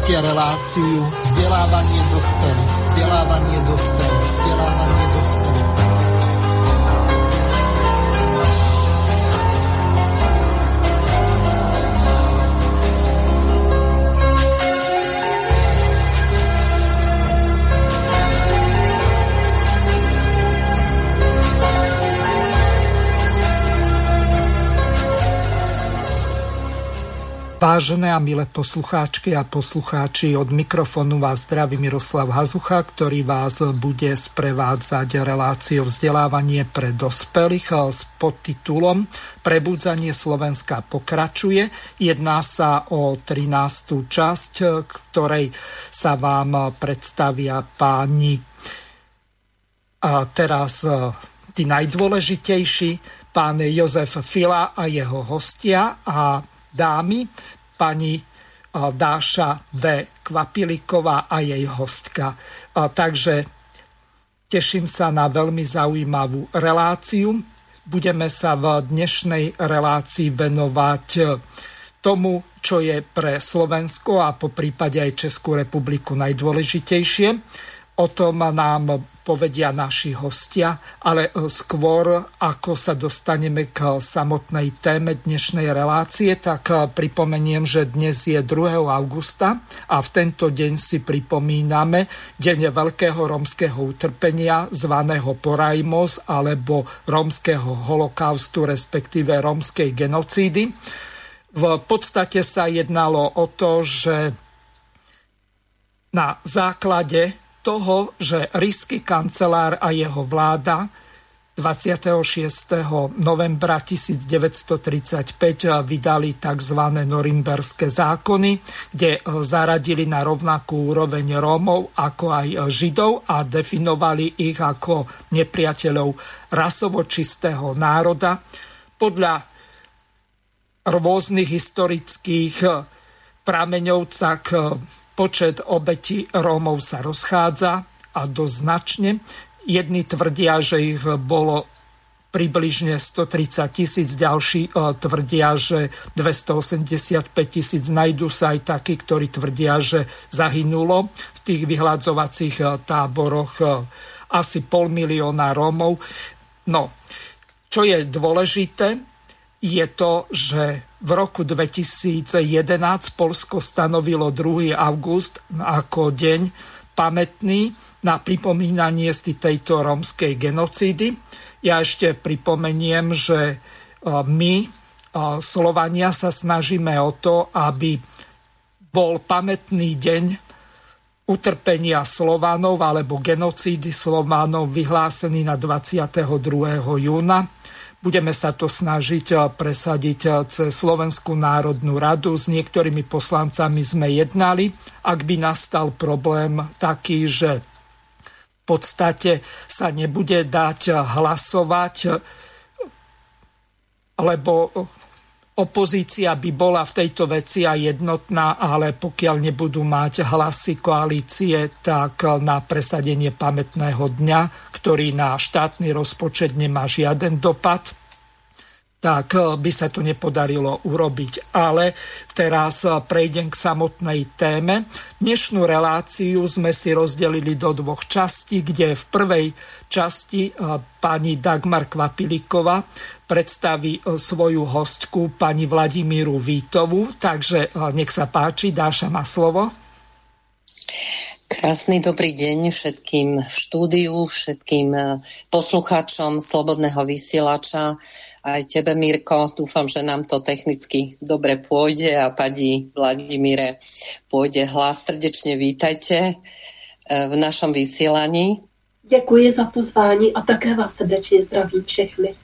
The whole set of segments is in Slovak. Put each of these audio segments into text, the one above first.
Počúvate reláciu vzdelávanie dospelých. Vzdelávanie dospelých. Vzdelávanie Vážené a milé poslucháčky a poslucháči, od mikrofónu vás zdraví Miroslav Hazucha, ktorý vás bude sprevádzať reláciou vzdelávanie pre dospelých s podtitulom Prebudzanie Slovenska pokračuje. Jedná sa o 13. časť, ktorej sa vám predstavia páni a teraz e, tí najdôležitejší, pán Jozef Fila a jeho hostia a dámy, pani Dáša V. Kvapiliková a jej hostka. Takže teším sa na veľmi zaujímavú reláciu. Budeme sa v dnešnej relácii venovať tomu, čo je pre Slovensko a po prípade aj Českú republiku najdôležitejšie. O tom nám povedia naši hostia, ale e, skôr ako sa dostaneme k samotnej téme dnešnej relácie, tak e, pripomeniem, že dnes je 2. augusta a v tento deň si pripomíname Deň veľkého rómskeho utrpenia zvaného Porajmos alebo rómskeho holokaustu, respektíve rómskej genocídy. V podstate sa jednalo o to, že na základe toho, že rísky kancelár a jeho vláda 26. novembra 1935 vydali tzv. norimberské zákony, kde zaradili na rovnakú úroveň Rómov ako aj Židov a definovali ich ako nepriateľov rasovo čistého národa. Podľa rôznych historických prameňov tak Počet obetí Rómov sa rozchádza a dosť značne. Jedni tvrdia, že ich bolo približne 130 tisíc, ďalší e, tvrdia, že 285 tisíc. Najdú sa aj takí, ktorí tvrdia, že zahynulo v tých vyhľadzovacích e, táboroch e, asi pol milióna Rómov. No, čo je dôležité, je to, že v roku 2011 Polsko stanovilo 2. august ako deň pamätný na pripomínanie si tejto rómskej genocídy. Ja ešte pripomeniem, že e, my, e, Slovania, sa snažíme o to, aby bol pamätný deň utrpenia Slovanov alebo genocídy Slovanov vyhlásený na 22. júna Budeme sa to snažiť eh, presadiť eh, cez Slovenskú národnú radu. S niektorými poslancami sme jednali. Ak by nastal problém taký, že v podstate sa nebude dať eh, hlasovať, lebo opozícia by bola v tejto veci aj jednotná, ale pokiaľ nebudú mať hlasy koalície, tak na presadenie pamätného dňa, ktorý na štátny rozpočet nemá žiaden dopad, tak by sa to nepodarilo urobiť. Ale teraz prejdem k samotnej téme. Dnešnú reláciu sme si rozdelili do dvoch častí, kde v prvej časti eh, pani Dagmar Kvapiliková predstaví svoju hostku pani Vladimíru Vítovu. Takže nech sa páči, Dáša má slovo. Krásny dobrý deň všetkým v štúdiu, všetkým poslucháčom Slobodného vysielača aj tebe, Mirko. Dúfam, že nám to technicky dobre pôjde a pani Vladimíre pôjde hlas. Srdečne vítajte e, v našom vysielaní. Děkuji za pozvání a také vás srdečně zdravím všechny.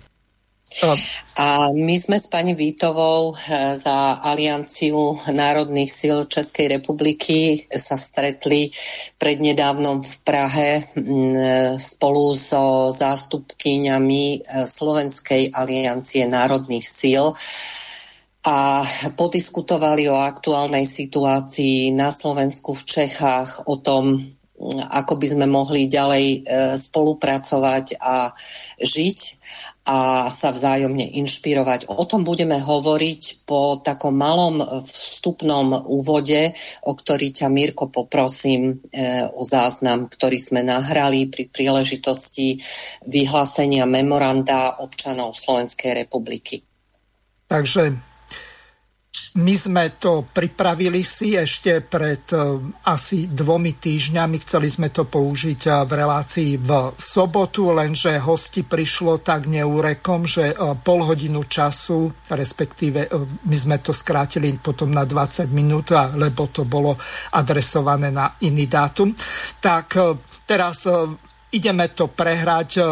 A my sme s pani Vítovou eh, za Alianciu národných síl Českej republiky sa stretli prednedávnom v Prahe mm, eh, spolu so zástupkyňami eh, Slovenskej aliancie národných síl a podiskutovali o aktuálnej situácii na Slovensku, v Čechách, o tom, ako by sme mohli ďalej e, spolupracovať a žiť a sa vzájomne inšpirovať. O tom budeme hovoriť po takom malom vstupnom úvode, o ktorý ťa, Mirko, poprosím e, o záznam, ktorý sme nahrali pri príležitosti vyhlásenia memoranda občanov Slovenskej republiky. Takže my sme to pripravili si ešte pred e, asi dvomi týždňami. Chceli sme to použiť e, v relácii v sobotu, lenže hosti prišlo tak neúrekom, že e, pol hodinu času, respektíve my sme to skrátili potom na 20 minút, lebo to bolo adresované na iný dátum. Tak teraz ideme to prehrať, e,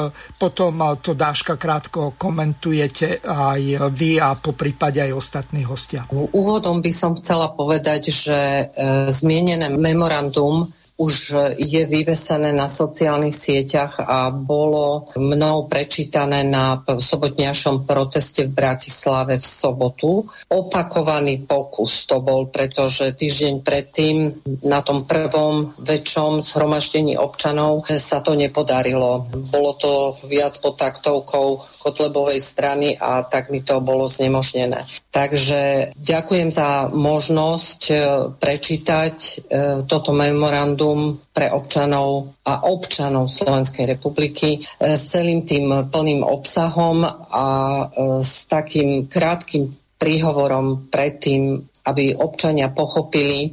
potom e, to Dáška krátko komentujete aj vy a po prípade aj ostatní hostia. Úvodom by som chcela povedať, že e, zmienené memorandum už je vyvesené na sociálnych sieťach a bolo mnou prečítané na sobotňašom proteste v Bratislave v sobotu. Opakovaný pokus to bol, pretože týždeň predtým na tom prvom väčšom zhromaždení občanov sa to nepodarilo. Bolo to viac pod taktovkou Kotlebovej strany a tak mi to bolo znemožnené. Takže ďakujem za možnosť e, prečítať e, toto memorandum pre občanov a občanov Slovenskej republiky e, s celým tým plným obsahom a s takým krátkým príhovorom predtým, aby občania pochopili,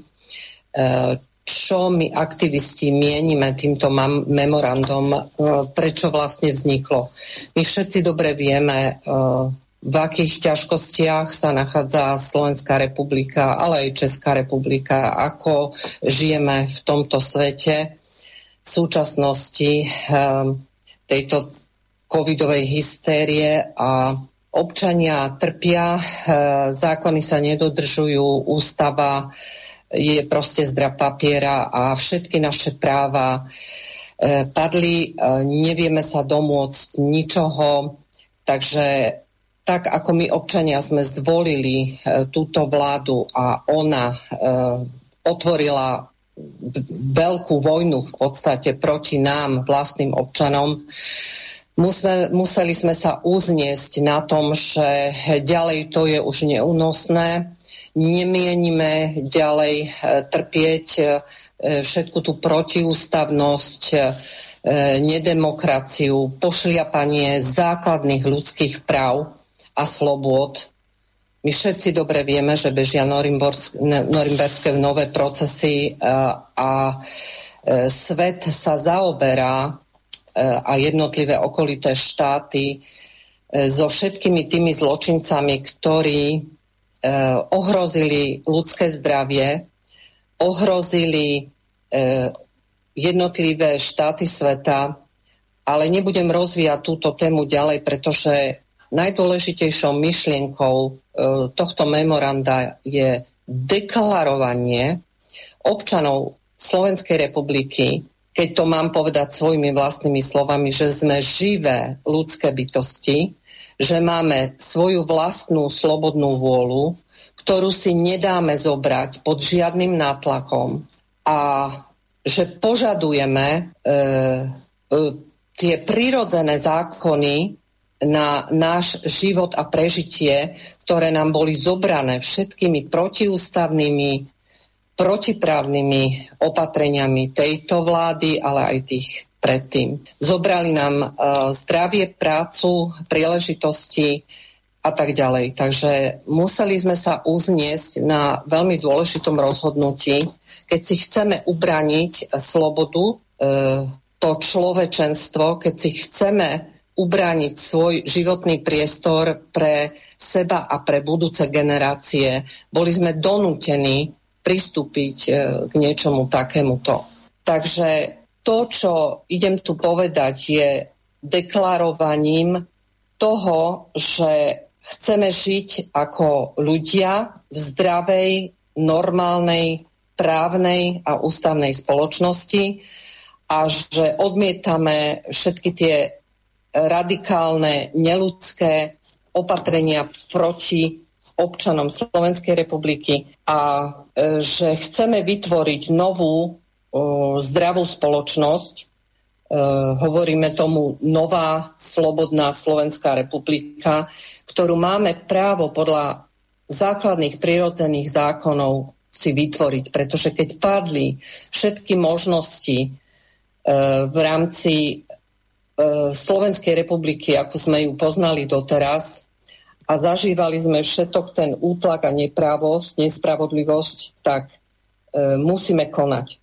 čo my aktivisti mienime týmto memorandom, e, prečo vlastne vzniklo. My všetci dobre vieme, e, v akých ťažkostiach sa nachádza Slovenská republika, ale aj Česká republika, ako žijeme v tomto svete. V súčasnosti e, tejto covidovej hystérie a občania trpia, zákony sa nedodržujú, ústava je proste zdra papiera a všetky naše práva e, padli, nevieme sa domôcť ničoho, takže tak ako my občania sme zvolili e, túto vládu a ona otvorila veľkú vojnu v podstate proti nám, vlastným občanom, museli, museli sme sa uzniesť na tom, že ďalej to je už neúnosné. Nemienime ďalej e, trpieť e, všetku tú protiústavnosť, e, nedemokraciu, pošliapanie základných ľudských práv a slobôd. My všetci dobre vieme, že bežia norimberské nové procesy a svet sa zaoberá a jednotlivé okolité štáty so všetkými tými zločincami, ktorí ohrozili ľudské zdravie, ohrozili jednotlivé štáty sveta, ale nebudem rozvíjať túto tému ďalej, pretože najdôležitejšou myšlienkou eh, tohto memoranda je deklarovanie občanov Slovenskej republiky, keď to mám povedať svojimi vlastnými slovami, že sme živé ľudské bytosti, že máme svoju vlastnú slobodnú vôľu, ktorú si nedáme zobrať pod žiadnym nátlakom a že požadujeme e, e, tie prirodzené zákony na náš život a prežitie, ktoré nám boli zobrané všetkými protiústavnými, protiprávnymi opatreniami tejto vlády, ale aj tých predtým. Zobrali nám uh, zdravie, prácu, príležitosti a tak ďalej. Takže museli sme sa uzniesť na veľmi dôležitom rozhodnutí, keď si chceme ubraniť slobodu, uh, to človečenstvo, keď si chceme ubrániť svoj životný priestor pre seba a pre budúce generácie. Boli sme donútení pristúpiť e, k niečomu takémuto. Takže to, čo idem tu povedať, je deklarovaním toho, že chceme žiť ako ľudia v zdravej, normálnej, právnej a ústavnej spoločnosti a že odmietame všetky tie radikálne, neludské opatrenia proti občanom Slovenskej republiky a e, že chceme vytvoriť novú o zdravú spoločnosť. E, hovoríme tomu nová slobodná Slovenská republika, ktorú máme právo podľa základných prírodzených zákonov si vytvoriť, pretože keď padli všetky možnosti e, v rámci e, Slovenskej republiky, ako sme ju poznali doteraz, a zažívali sme všetok ten útlak a neprávosť, nespravodlivosť, tak e, musíme konať.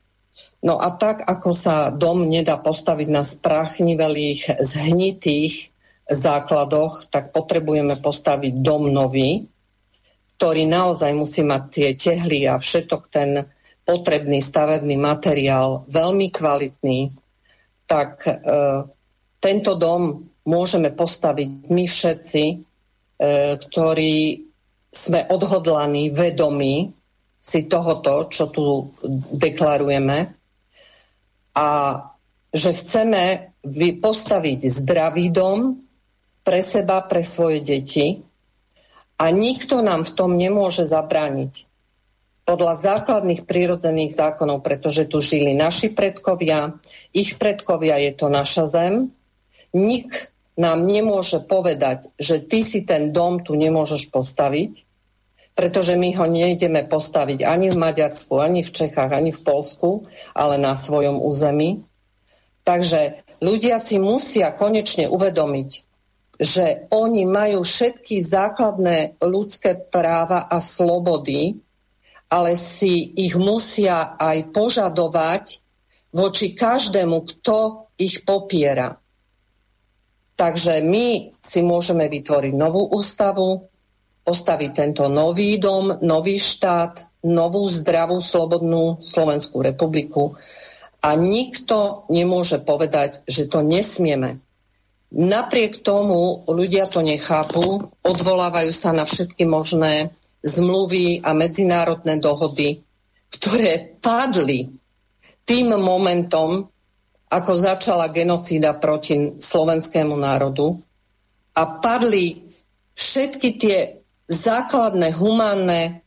No a tak, ako sa dom nedá postaviť na sprachnivelých, zhnitých základoch, tak potrebujeme postaviť dom nový, ktorý naozaj musí mať tie tehly a všetok ten potrebný stavebný materiál veľmi kvalitný, tak e, tento dom môžeme postaviť my všetci, e, ktorí sme odhodlaní, vedomí si tohoto, čo tu deklarujeme a že chceme postaviť zdravý dom pre seba, pre svoje deti, a nikto nám v tom nemôže zabrániť. Podľa základných prírodzených zákonov, pretože tu žili naši predkovia, ich predkovia je to naša zem. Nik nám nemôže povedať, že ty si ten dom tu nemôžeš postaviť, pretože my ho nejdeme postaviť ani v Maďarsku, ani v Čechách, ani v Polsku, ale na svojom území. Takže ľudia si musia konečne uvedomiť, že oni majú všetky základné ľudské práva a slobody, ale si ich musia aj požadovať voči každému, kto ich popiera. Takže my si môžeme vytvoriť novú ústavu, postaviť tento nový dom, nový štát, novú zdravú, slobodnú Slovenskú republiku a nikto nemôže povedať, že to nesmieme. Napriek tomu ľudia to nechápu, odvolávajú sa na všetky možné zmluvy a medzinárodné dohody, ktoré padli tým momentom, ako začala genocída proti slovenskému národu a padli všetky tie základné humánne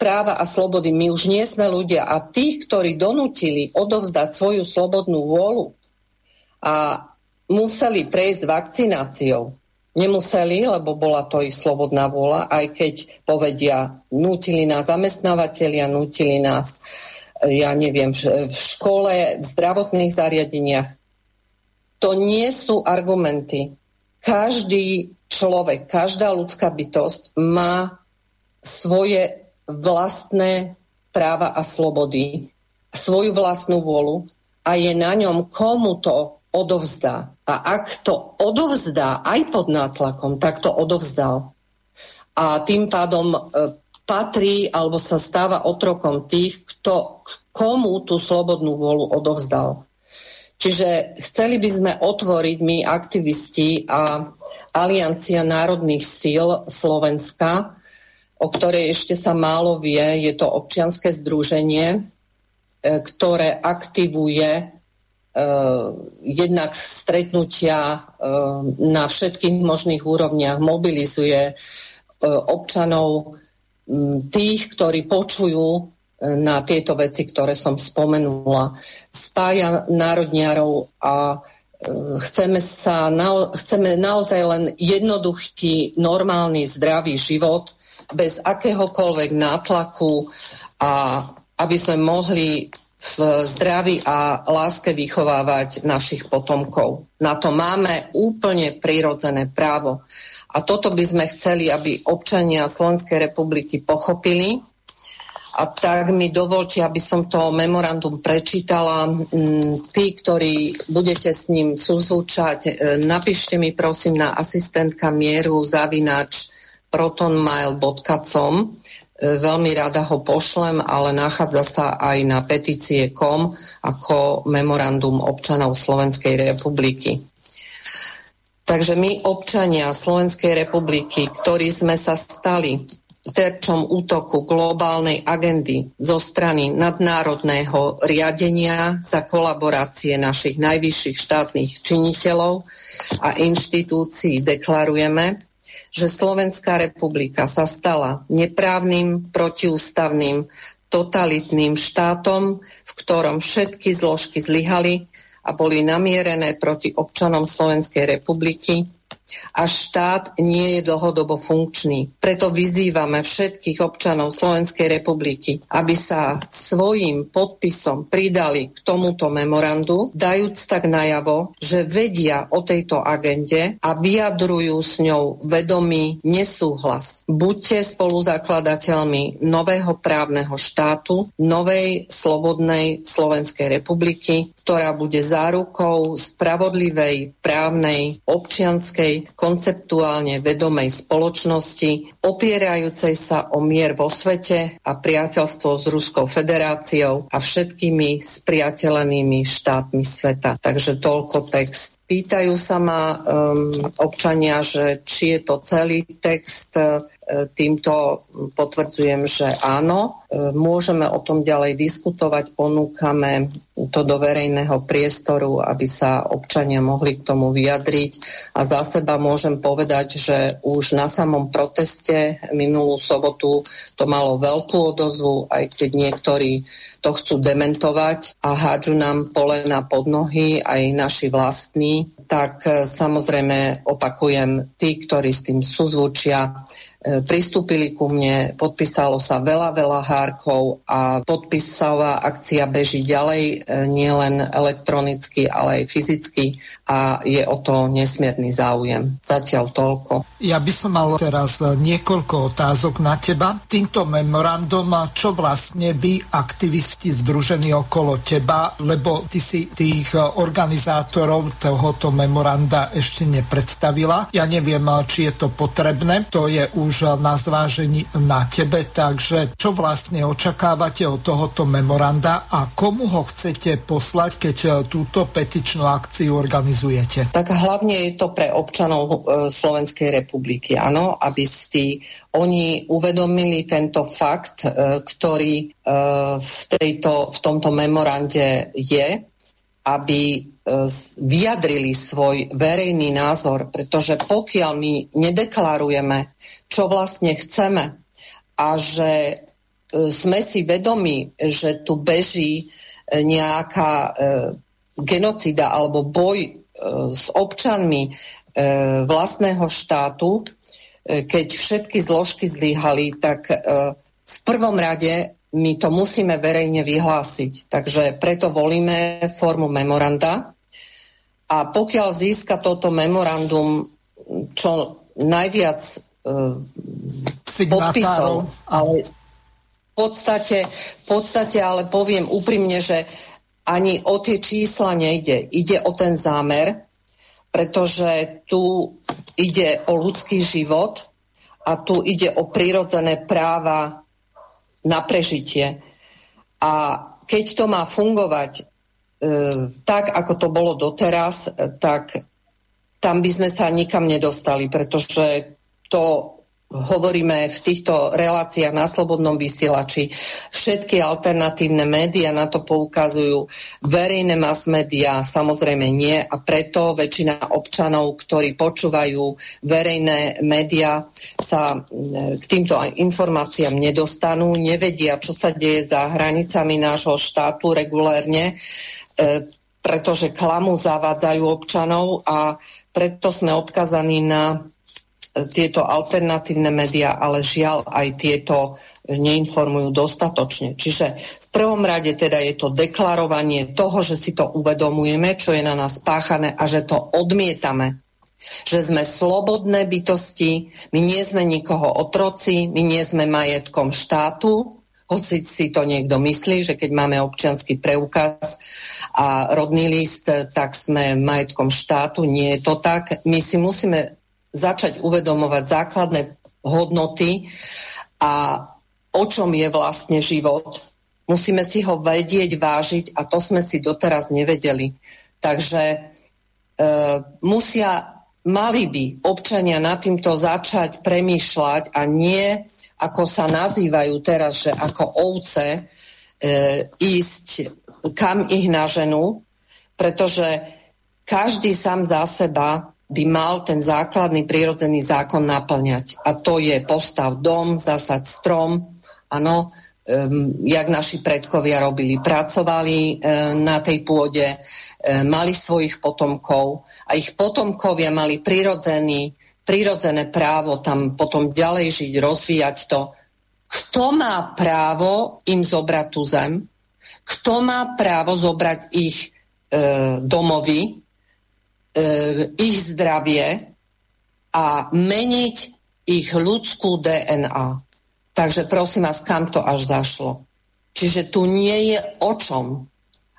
práva a slobody. My už nie sme ľudia a tých, ktorí donútili odovzdať svoju slobodnú vôľu a museli prejsť vakcináciou. Nemuseli, lebo bola to ich slobodná vôľa, aj keď povedia, nutili nás zamestnávateľia, nutili nás, ja neviem, v škole, v zdravotných zariadeniach. To nie sú argumenty. Každý človek, každá ľudská bytosť má svoje vlastné práva a slobody, svoju vlastnú vôľu a je na ňom, komu to odovzdá. A ak to odovzdá aj pod nátlakom, tak to odovzdal. A tým pádom e, patrí alebo sa stáva otrokom tých, kto, komu tú slobodnú vôľu odovzdal. Čiže chceli by sme otvoriť my aktivisti a Aliancia národných síl Slovenska, o ktorej ešte sa málo vie, je to občianske združenie, e, ktoré aktivuje Eh, jednak stretnutia eh, na všetkých možných úrovniach mobilizuje eh, občanov tých, ktorí počujú na tieto veci, ktoré som spomenula. Spája národniarov a chceme, sa, chceme naozaj len jednoduchý, normálny, zdravý život bez akéhokoľvek nátlaku a aby sme mohli v zdraví a láske vychovávať našich potomkov. Na to máme úplne prirodzené právo. A toto by sme chceli, aby občania Slovenskej republiky pochopili. A tak mi dovolte, aby som to memorandum prečítala. Mm, tí, ktorí budete s ním súzúčať, e, napíšte mi prosím na asistentka mieru zavinač protonmail.com veľmi rada ho pošlem, ale nachádza sa aj na petície.com ako memorandum občanov Slovenskej republiky. Takže my, občania Slovenskej republiky, ktorí sme sa stali terčom útoku globálnej agendy zo strany nadnárodného riadenia za kolaborácie našich najvyšších štátnych činiteľov a inštitúcií deklarujeme, že Slovenská republika sa stala neprávnym, protiústavným, totalitným štátom, v ktorom všetky zložky zlyhali a boli namierené proti občanom Slovenskej republiky a štát nie je dlhodobo funkčný. Preto vyzývame všetkých občanov Slovenskej republiky, aby sa svojim podpisom pridali k tomuto memorandu, dajúc tak najavo, že vedia o tejto agende a vyjadrujú s ňou vedomý nesúhlas. Buďte spoluzakladateľmi nového právneho štátu, novej slobodnej Slovenskej republiky, ktorá bude zárukou spravodlivej, právnej, občianskej konceptuálne vedomej spoločnosti, opierajúcej sa o mier vo svete a priateľstvo s Ruskou federáciou a všetkými spriateľenými štátmi sveta. Takže toľko text. Pýtajú sa ma um, občania, že či je to celý text. Uh, týmto potvrdzujem, že áno. Uh, môžeme o tom ďalej diskutovať, ponúkame to do verejného priestoru, aby sa občania mohli k tomu vyjadriť. A za seba môžem povedať, že už na samom proteste minulú sobotu to malo veľkú odozvu, aj keď niektorí to chcú dementovať a hádžu nám polena pod nohy, aj naši vlastní, tak e, samozrejme opakujem, tí, ktorí s tým súzvučia, pristúpili ku mne, podpísalo sa veľa, veľa hárkov a podpisová akcia beží ďalej, e, nielen elektronicky, ale aj fyzicky a je o to nesmierny záujem. Zatiaľ toľko. Ja by som mal teraz niekoľko otázok na teba. Týmto memorandum, čo vlastne vy, aktivisti združení okolo teba, lebo ty si tých organizátorov tohoto memoranda ešte nepredstavila. Ja neviem, či je to potrebné. To je už už na zvážení na tebe, takže čo vlastne očakávate od tohoto memoranda a komu ho chcete poslať, keď e, túto petičnú akciu organizujete? Tak hlavne je to pre občanov e, Slovenskej republiky, áno, aby si oni uvedomili tento fakt, e, ktorý v, tejto, v tomto memorande je, aby vyjadrili svoj verejný názor, pretože pokiaľ my nedeklarujeme, čo vlastne chceme a že e, sme si vedomi, že tu beží e, nejaká e, genocida alebo boj s občanmi vlastného štátu, keď všetky zložky zlyhali, tak v prvom rade my to musíme verejne vyhlásiť. Takže preto volíme formu memoranda. A pokiaľ získa toto memorandum čo najviac e, podpisov, ale v podstate, v podstate ale poviem úprimne, že ani o tie čísla nejde. Ide o ten zámer, pretože tu ide o ľudský život a tu ide o prirodzené práva na prežitie. A keď to má fungovať e, tak, ako to bolo doteraz, e, tak tam by sme sa nikam nedostali, pretože to hovoríme v týchto reláciách na Slobodnom vysielači. Všetky alternatívne médiá na to poukazujú. Verejné mass médiá samozrejme nie a preto väčšina občanov, ktorí počúvajú verejné médiá, sa k týmto informáciám nedostanú, nevedia, čo sa deje za hranicami nášho štátu regulérne, e, pretože klamu zavádzajú občanov a preto sme odkazaní na tieto alternatívne médiá, ale žiaľ aj tieto neinformujú dostatočne. Čiže v prvom rade teda je to deklarovanie toho, že si to uvedomujeme, čo je na nás páchané a že to odmietame. Že sme slobodné bytosti, my nie sme nikoho otroci, my nie sme majetkom štátu, hoci si to niekto myslí, že keď máme občianský preukaz a rodný list, tak sme majetkom štátu. Nie je to tak. My si musíme začať uvedomovať základné hodnoty a o čom je vlastne život. Musíme si ho vedieť, vážiť a to sme si doteraz nevedeli. Takže e, musia, mali by občania nad týmto začať premýšľať a nie, ako sa nazývajú teraz, že ako ovce, e, ísť kam ich naženú, pretože každý sám za seba by mal ten základný prírodzený zákon naplňať. A to je postav dom, zasať strom, áno, jak naši predkovia robili. Pracovali na tej pôde, mali svojich potomkov a ich potomkovia mali prirodzený, prirodzené právo tam potom ďalej žiť, rozvíjať to. Kto má právo im zobrať tú zem? Kto má právo zobrať ich e, domovy, ich zdravie a meniť ich ľudskú DNA? Takže prosím vás, kam to až zašlo? Čiže tu nie je o čom.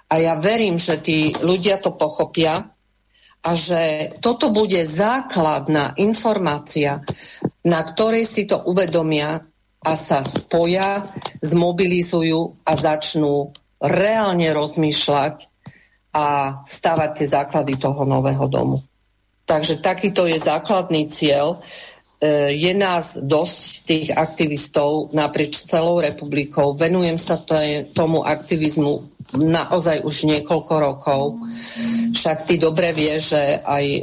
A ja verím, že tí ľudia to pochopia a že toto bude základná informácia, na ktorej si to uvedomia a sa spoja, zmobilizujú a začnú reálne rozmýšľať a stavať tie základy toho nového domu. Takže takýto je základný cieľ E, je nás dosť tých aktivistov naprieč celou republikou. Venujem sa tomu aktivizmu naozaj už niekoľko rokov. Však ty dobre vie, že aj e,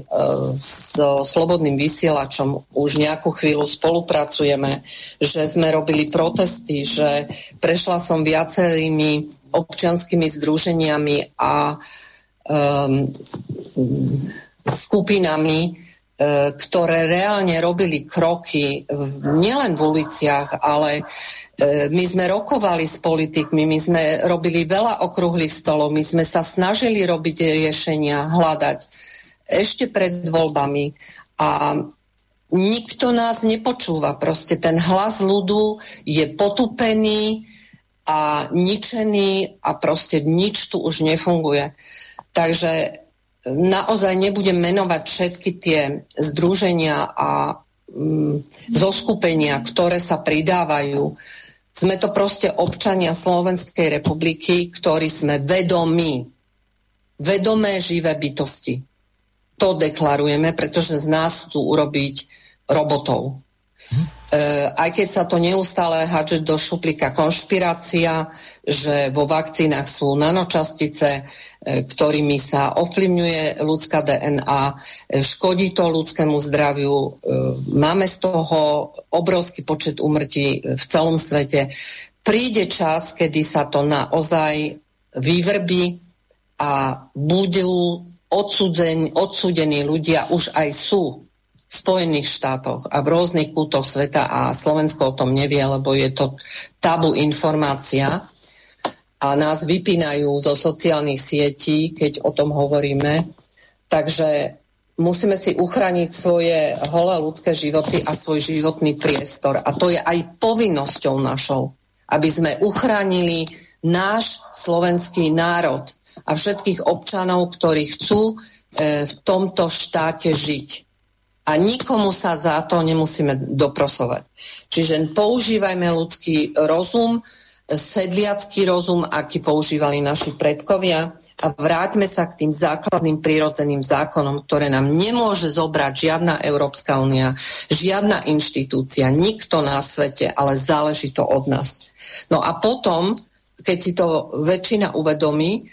so Slobodným vysielačom už nejakú chvíľu spolupracujeme, že sme robili protesty, že prešla som viacerými občianskými združeniami a um, skupinami, E, ktoré reálne robili kroky nielen v uliciach, ale e, my sme rokovali s politikmi, my sme robili veľa okrúhlych stolov, my sme sa snažili robiť riešenia, hľadať ešte pred voľbami a nikto nás nepočúva. Proste ten hlas ľudu je potupený a ničený a proste nič tu už nefunguje. Takže naozaj nebudem menovať všetky tie združenia a mm, zoskupenia, ktoré sa pridávajú. Sme to proste občania Slovenskej republiky, ktorí sme vedomí. Vedomé živé bytosti. To deklarujeme, pretože z nás chcú urobiť robotov. Hm? Eh, aj keď sa to neustále hadže do šuplíka konšpirácia, že vo vakcínach sú nanočastice, eh, ktorými sa ovplyvňuje ľudská DNA, eh, škodí to ľudskému zdraviu, máme z toho obrovský počet umrtí v celom svete. Príde čas, kedy sa to naozaj vyvrbí a budú odsúdení ľudia, už aj sú Spojených štátoch a v rôznych kútoch sveta a Slovensko o tom nevie, lebo je to tabu informácia a nás vypínajú zo sociálnych sietí, keď o tom hovoríme. Takže musíme si uchrániť svoje holé ľudské životy a svoj životný priestor. A to je aj povinnosťou našou, aby sme uchránili náš slovenský národ a všetkých občanov, ktorí chcú e, v tomto štáte žiť a nikomu sa za to nemusíme doprosovať. Čiže používajme ľudský rozum, sedliacký rozum, aký používali naši predkovia a vráťme sa k tým základným prírodzeným zákonom, ktoré nám nemôže zobrať žiadna Európska únia, žiadna inštitúcia, nikto na svete, ale záleží to od nás. No a potom, keď si to väčšina uvedomí,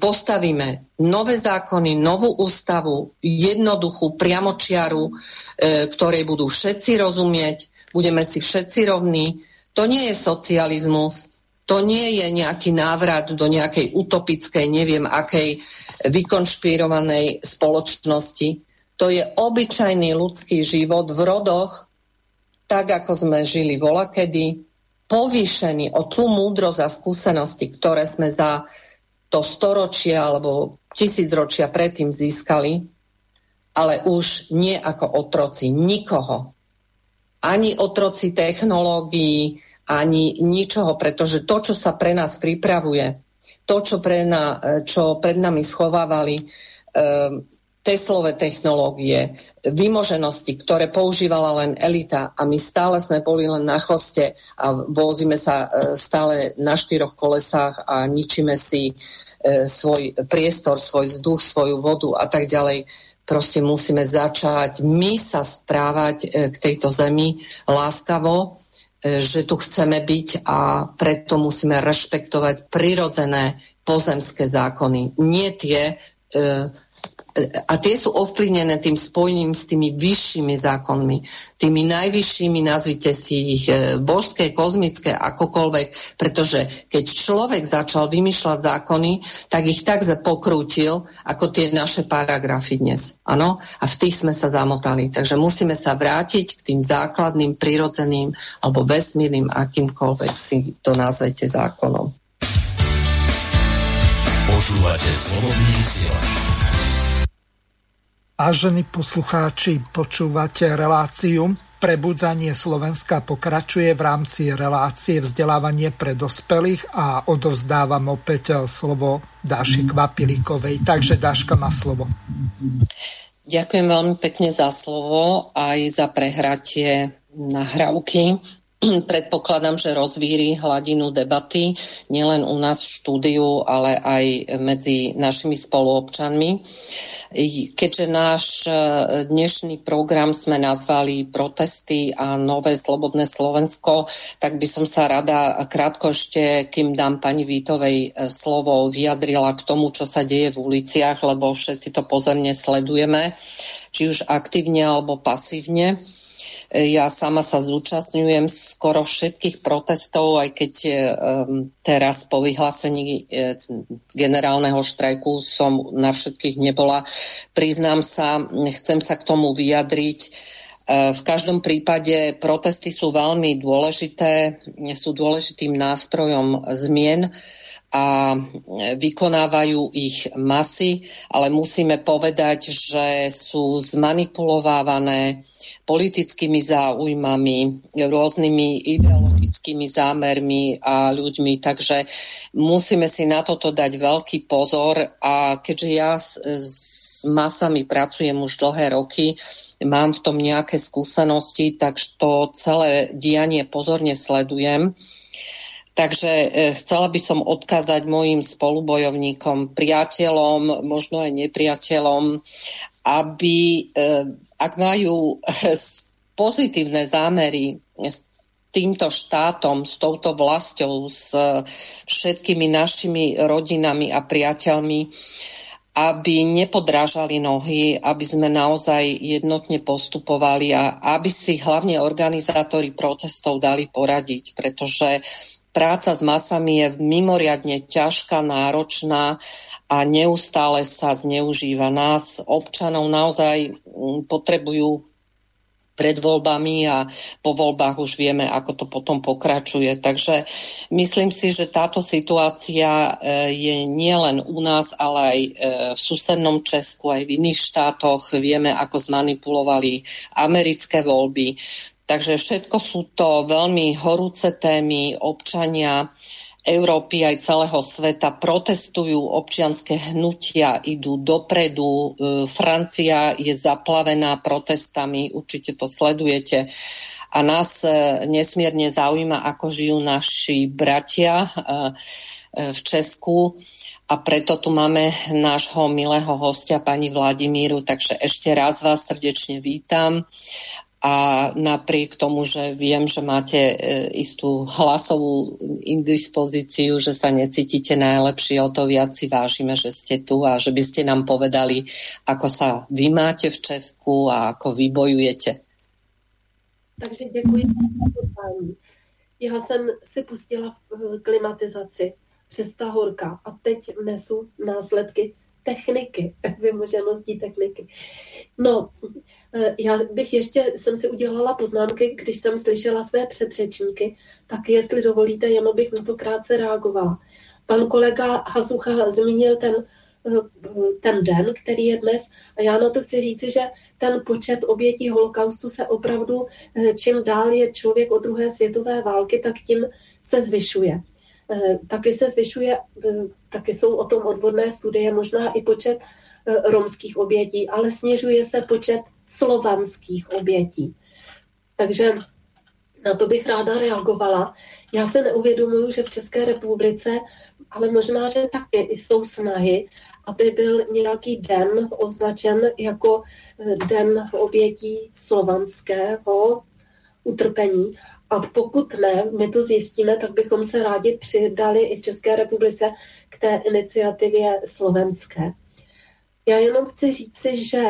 postavíme nové zákony, novú ústavu, jednoduchú, priamočiaru, e, ktorej budú všetci rozumieť, budeme si všetci rovní. To nie je socializmus, to nie je nejaký návrat do nejakej utopickej, neviem akej vykonšpirovanej spoločnosti. To je obyčajný ľudský život v rodoch, tak ako sme žili volakedy, povýšený o tú múdrosť a skúsenosti, ktoré sme za to storočia alebo tisícročia predtým získali, ale už nie ako otroci nikoho. Ani otroci technológií, ani ničoho, pretože to, čo sa pre nás pripravuje, to, čo, pre na, čo pred nami schovávali um, Teslové technológie, vymoženosti, ktoré používala len elita a my stále sme boli len na choste a vozíme sa e, stále na štyroch kolesách a ničíme si e, svoj priestor, svoj vzduch, svoju vodu a tak ďalej. Proste musíme začať my sa správať e, k tejto zemi láskavo, že tu chceme byť a preto musíme rešpektovať prirodzené pozemské zákony. Nie tie a tie sú ovplyvnené tým spojením s tými vyššími zákonmi, tými najvyššími, nazvite si ich e, božské, kozmické, akokoľvek, pretože keď človek začal vymýšľať zákony, tak ich tak pokrútil, ako tie naše paragrafy dnes. Ano? A v tých sme sa zamotali. Takže musíme sa vrátiť k tým základným, prirodzeným alebo vesmírnym, akýmkoľvek si to nazvete zákonom. Počúvate slobodný. Vážení poslucháči, počúvate reláciu Prebudzanie Slovenska pokračuje v rámci relácie vzdelávanie pre dospelých a odovzdávam opäť slovo Dáši Kvapilíkovej. Takže Dáška má slovo. Ďakujem veľmi pekne za slovo aj za prehratie nahrávky. predpokladám, že rozvíri hladinu debaty nielen u nás v štúdiu, ale aj medzi našimi spoluobčanmi. Keďže náš e, dnešný program sme nazvali Protesty a Nové slobodné Slovensko, tak by som sa rada krátko ešte, kým dám pani Vítovej e, slovo, vyjadrila k tomu, čo sa deje v uliciach, lebo všetci to pozorne sledujeme, či už aktívne alebo pasívne. Ja sama sa zúčastňujem skoro všetkých protestov, aj keď um, teraz po vyhlásení e, generálneho štrajku som na všetkých nebola. Priznám sa, chcem sa k tomu vyjadriť. E, v každom prípade protesty sú veľmi dôležité, sú dôležitým nástrojom zmien a vykonávajú ich masy, ale musíme povedať, že sú zmanipulovávané politickými záujmami, rôznymi ideologickými zámermi a ľuďmi. Takže musíme si na toto dať veľký pozor a keďže ja s, s masami pracujem už dlhé roky, mám v tom nejaké skúsenosti, tak to celé dianie pozorne sledujem. Takže e, chcela by som odkázať mojim spolubojovníkom, priateľom, možno aj nepriateľom, aby e, ak majú pozitívne zámery s týmto štátom, s touto vlastou, s všetkými našimi rodinami a priateľmi, aby nepodrážali nohy, aby sme naozaj jednotne postupovali a aby si hlavne organizátori protestov dali poradiť, pretože práca s masami je mimoriadne ťažká, náročná a neustále sa zneužíva. Nás, občanov, naozaj mm, potrebujú pred voľbami a po voľbách už vieme, ako to potom pokračuje. Takže myslím si, že táto situácia e, je nielen u nás, ale aj e, v susednom Česku, aj v iných štátoch. Vieme, ako zmanipulovali americké voľby. Takže všetko sú to veľmi horúce témy. Občania Európy aj celého sveta protestujú, občianské hnutia idú dopredu. E, Francia je zaplavená protestami, určite to sledujete. A nás e, nesmierne zaujíma, ako žijú naši bratia e, v Česku a preto tu máme nášho milého hostia, pani Vladimíru, takže ešte raz vás srdečne vítam a napriek tomu, že viem, že máte e, istú hlasovú indispozíciu, že sa necítite najlepšie, o to viac si vážime, že ste tu a že by ste nám povedali, ako sa vy máte v Česku a ako vy bojujete. Takže děkuji Já jsem si pustila v klimatizaci přes ta horka a teď nesu následky techniky, vymoženosti techniky. No, já bych ještě, jsem si udělala poznámky, když jsem slyšela své předřečníky, tak jestli dovolíte, jenom bych na to krátce reagovala. Pan kolega Hasucha zmínil ten, eh, ten den, který je dnes a já na to chci říci, že ten počet obětí holokaustu se opravdu, eh, čím dál je člověk od druhé světové války, tak tím se zvyšuje. Taky se zvyšuje, taky jsou o tom odborné studie, možná i počet romských obětí, ale snižuje se počet slovanských obětí. Takže na to bych ráda reagovala. Já se neuvědomuju, že v České republice, ale možná, že taky jsou snahy, aby byl nějaký den označen jako eh, den obětí slovanského utrpení. A pokud ne, my to zjistíme, tak bychom se rádi přidali i v České republice k té iniciativě slovenské. Já jenom chci říci, že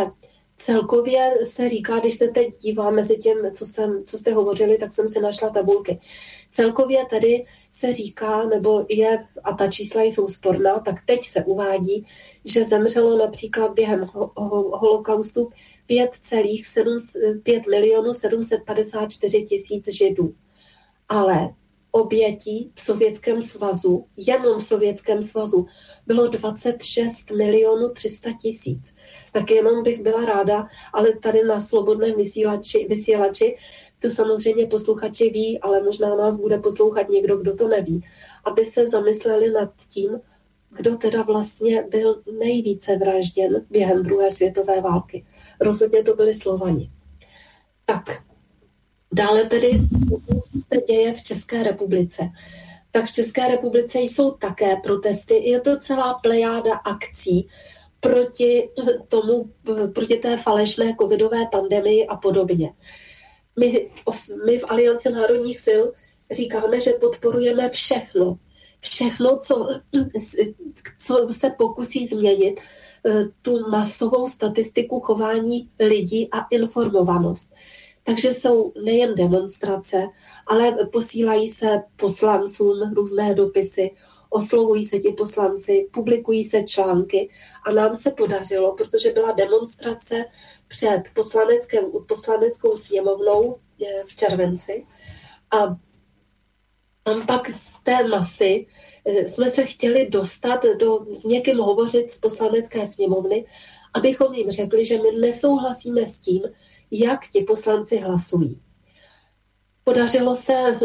celkově se říká, když se teď dívám mezi tím, co, jsem, co jste hovořili, tak jsem si našla tabulky. Celkově tady se říká, nebo je, a ta čísla jsou sporná, tak teď se uvádí, že zemřelo například během ho, ho, holokaustu 5,5 milionů 754 tisíc židů. Ale obětí v Sovětském svazu, jenom v Sovětském svazu, bylo 26 milionů 300 tisíc. Tak jenom bych byla ráda, ale tady na slobodném vysílači, vysílači to samozřejmě posluchači ví, ale možná nás bude poslouchat někdo, kdo to neví, aby se zamysleli nad tím, kdo teda vlastně byl nejvíce vražděn během druhé světové války. Rozhodně to byli Slovani. Tak, dále tedy se děje v České republice. Tak v České republice jsou také protesty. Je to celá plejáda akcí proti tomu, proti té falešné covidové pandemii a podobně. My, my v Alianci národních sil říkáme, že podporujeme všechno. Všechno, co, co se pokusí změnit eh, tu masovou statistiku chování lidí a informovanost. Takže jsou nejen demonstrace, ale posílají se poslancům různé dopisy, oslovují se ti poslanci, publikují se články a nám se podařilo, protože byla demonstrace před poslaneckou sněmovnou eh, v červenci a tam pak z té masy eh, jsme se chtěli dostat do, s někým hovořit z poslanecké sněmovny, abychom jim řekli, že my nesouhlasíme s tím, jak ti poslanci hlasují. Podařilo se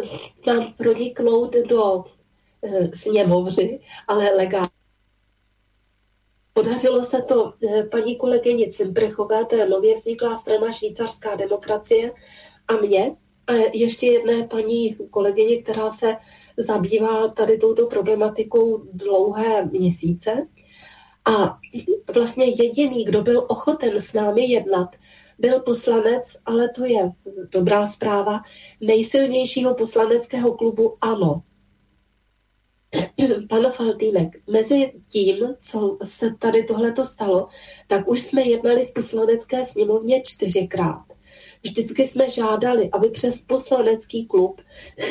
nám proniknout do sněmovny, ale legálně. Podařilo se to e, paní kolegyni Cimprechové, to je nově vzniklá strana švýcarská demokracie, a mě, a ještě jedné paní kolegyni, která se zabývá tady touto problematikou dlouhé měsíce. A vlastně jediný, kdo byl ochoten s námi jednat, byl poslanec, ale to je dobrá zpráva, nejsilnějšího poslaneckého klubu ANO. Pan Faltýnek, mezi tím, co se tady tohleto stalo, tak už jsme jednali v poslanecké sněmovně čtyřikrát. Vždycky jsme žádali, aby přes poslanecký klub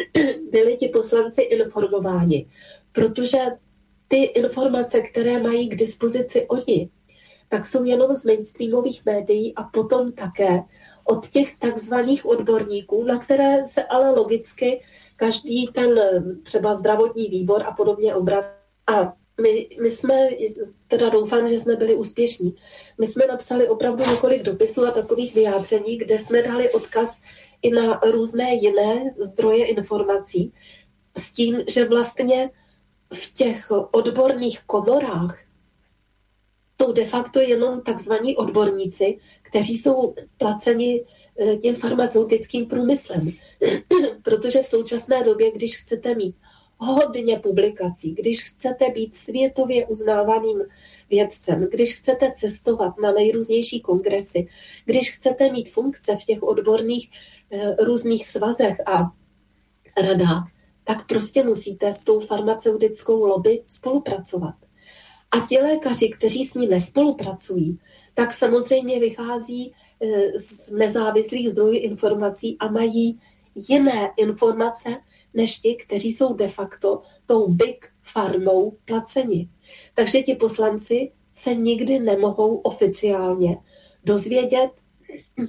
byli ti poslanci informováni, protože ty informace, které mají k dispozici oni, tak jsou jenom z mainstreamových médií a potom také od těch takzvaných odborníků, na které se ale logicky každý ten třeba zdravotní výbor a podobně obrací. A my, my jsme, teda doufám, že jsme byli úspěšní. My jsme napsali opravdu několik dopisů a takových vyjádření, kde jsme dali odkaz i na různé jiné zdroje informací s tím, že vlastně v těch odborných komorách jsou de facto jenom takzvaní odborníci, kteří jsou placeni eh, tím farmaceutickým průmyslem. Protože v současné době, když chcete mít hodně publikací, když chcete být světově uznávaným vědcem, když chcete cestovat na nejrůznější kongresy, když chcete mít funkce v těch odborných e, různých svazech a radách, tak prostě musíte s tou farmaceutickou lobby spolupracovat. A ti lékaři, kteří s ní nespolupracují, tak samozřejmě vychází e, z nezávislých zdrojů informací a mají jiné informace než ti, kteří jsou de facto tou big farmou placeni. Takže ti poslanci se nikdy nemohou oficiálně dozvědět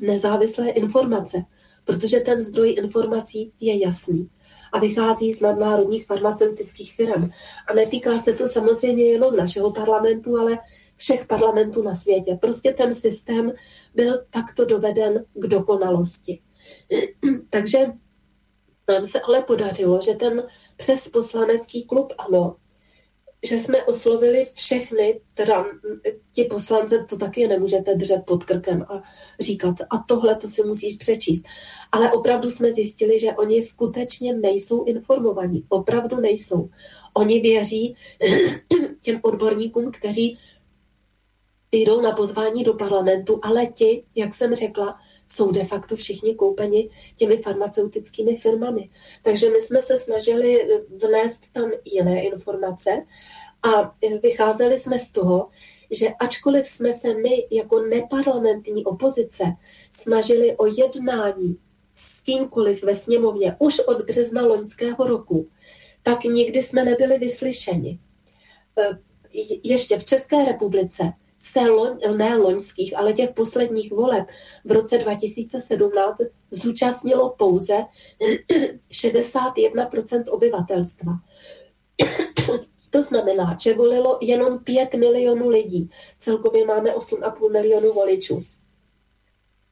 nezávislé informace, protože ten zdroj informací je jasný a vychází z nadnárodních farmaceutických firm. A netýká se to samozřejmě jenom našeho parlamentu, ale všech parlamentů na světě. Prostě ten systém byl takto doveden k dokonalosti. Takže nám se ale podařilo, že ten přes poslanecký klub ANO, že jsme oslovili všechny, teda ti poslance, to taky nemůžete držet pod krkem a říkat, a tohle to si musíš přečíst. Ale opravdu jsme zjistili, že oni skutečně nejsou informovaní. Opravdu nejsou. Oni věří těm odborníkům, kteří jdou na pozvání do parlamentu, ale ti, jak jsem řekla, jsou de facto všichni koupeni těmi farmaceutickými firmami. Takže my jsme se snažili vnést tam jiné informace a vycházeli jsme z toho, že ačkoliv jsme se my jako neparlamentní opozice snažili o jednání s kýmkoliv ve sněmovně už od března loňského roku, tak nikdy jsme nebyli vyslyšeni. E, ještě v České republice se loň, ne loňských, ale těch posledních voleb v roce 2017 zúčastnilo pouze 61% obyvatelstva. To znamená, že volilo jenom 5 milionů lidí. Celkově máme 8,5 milionů voličů.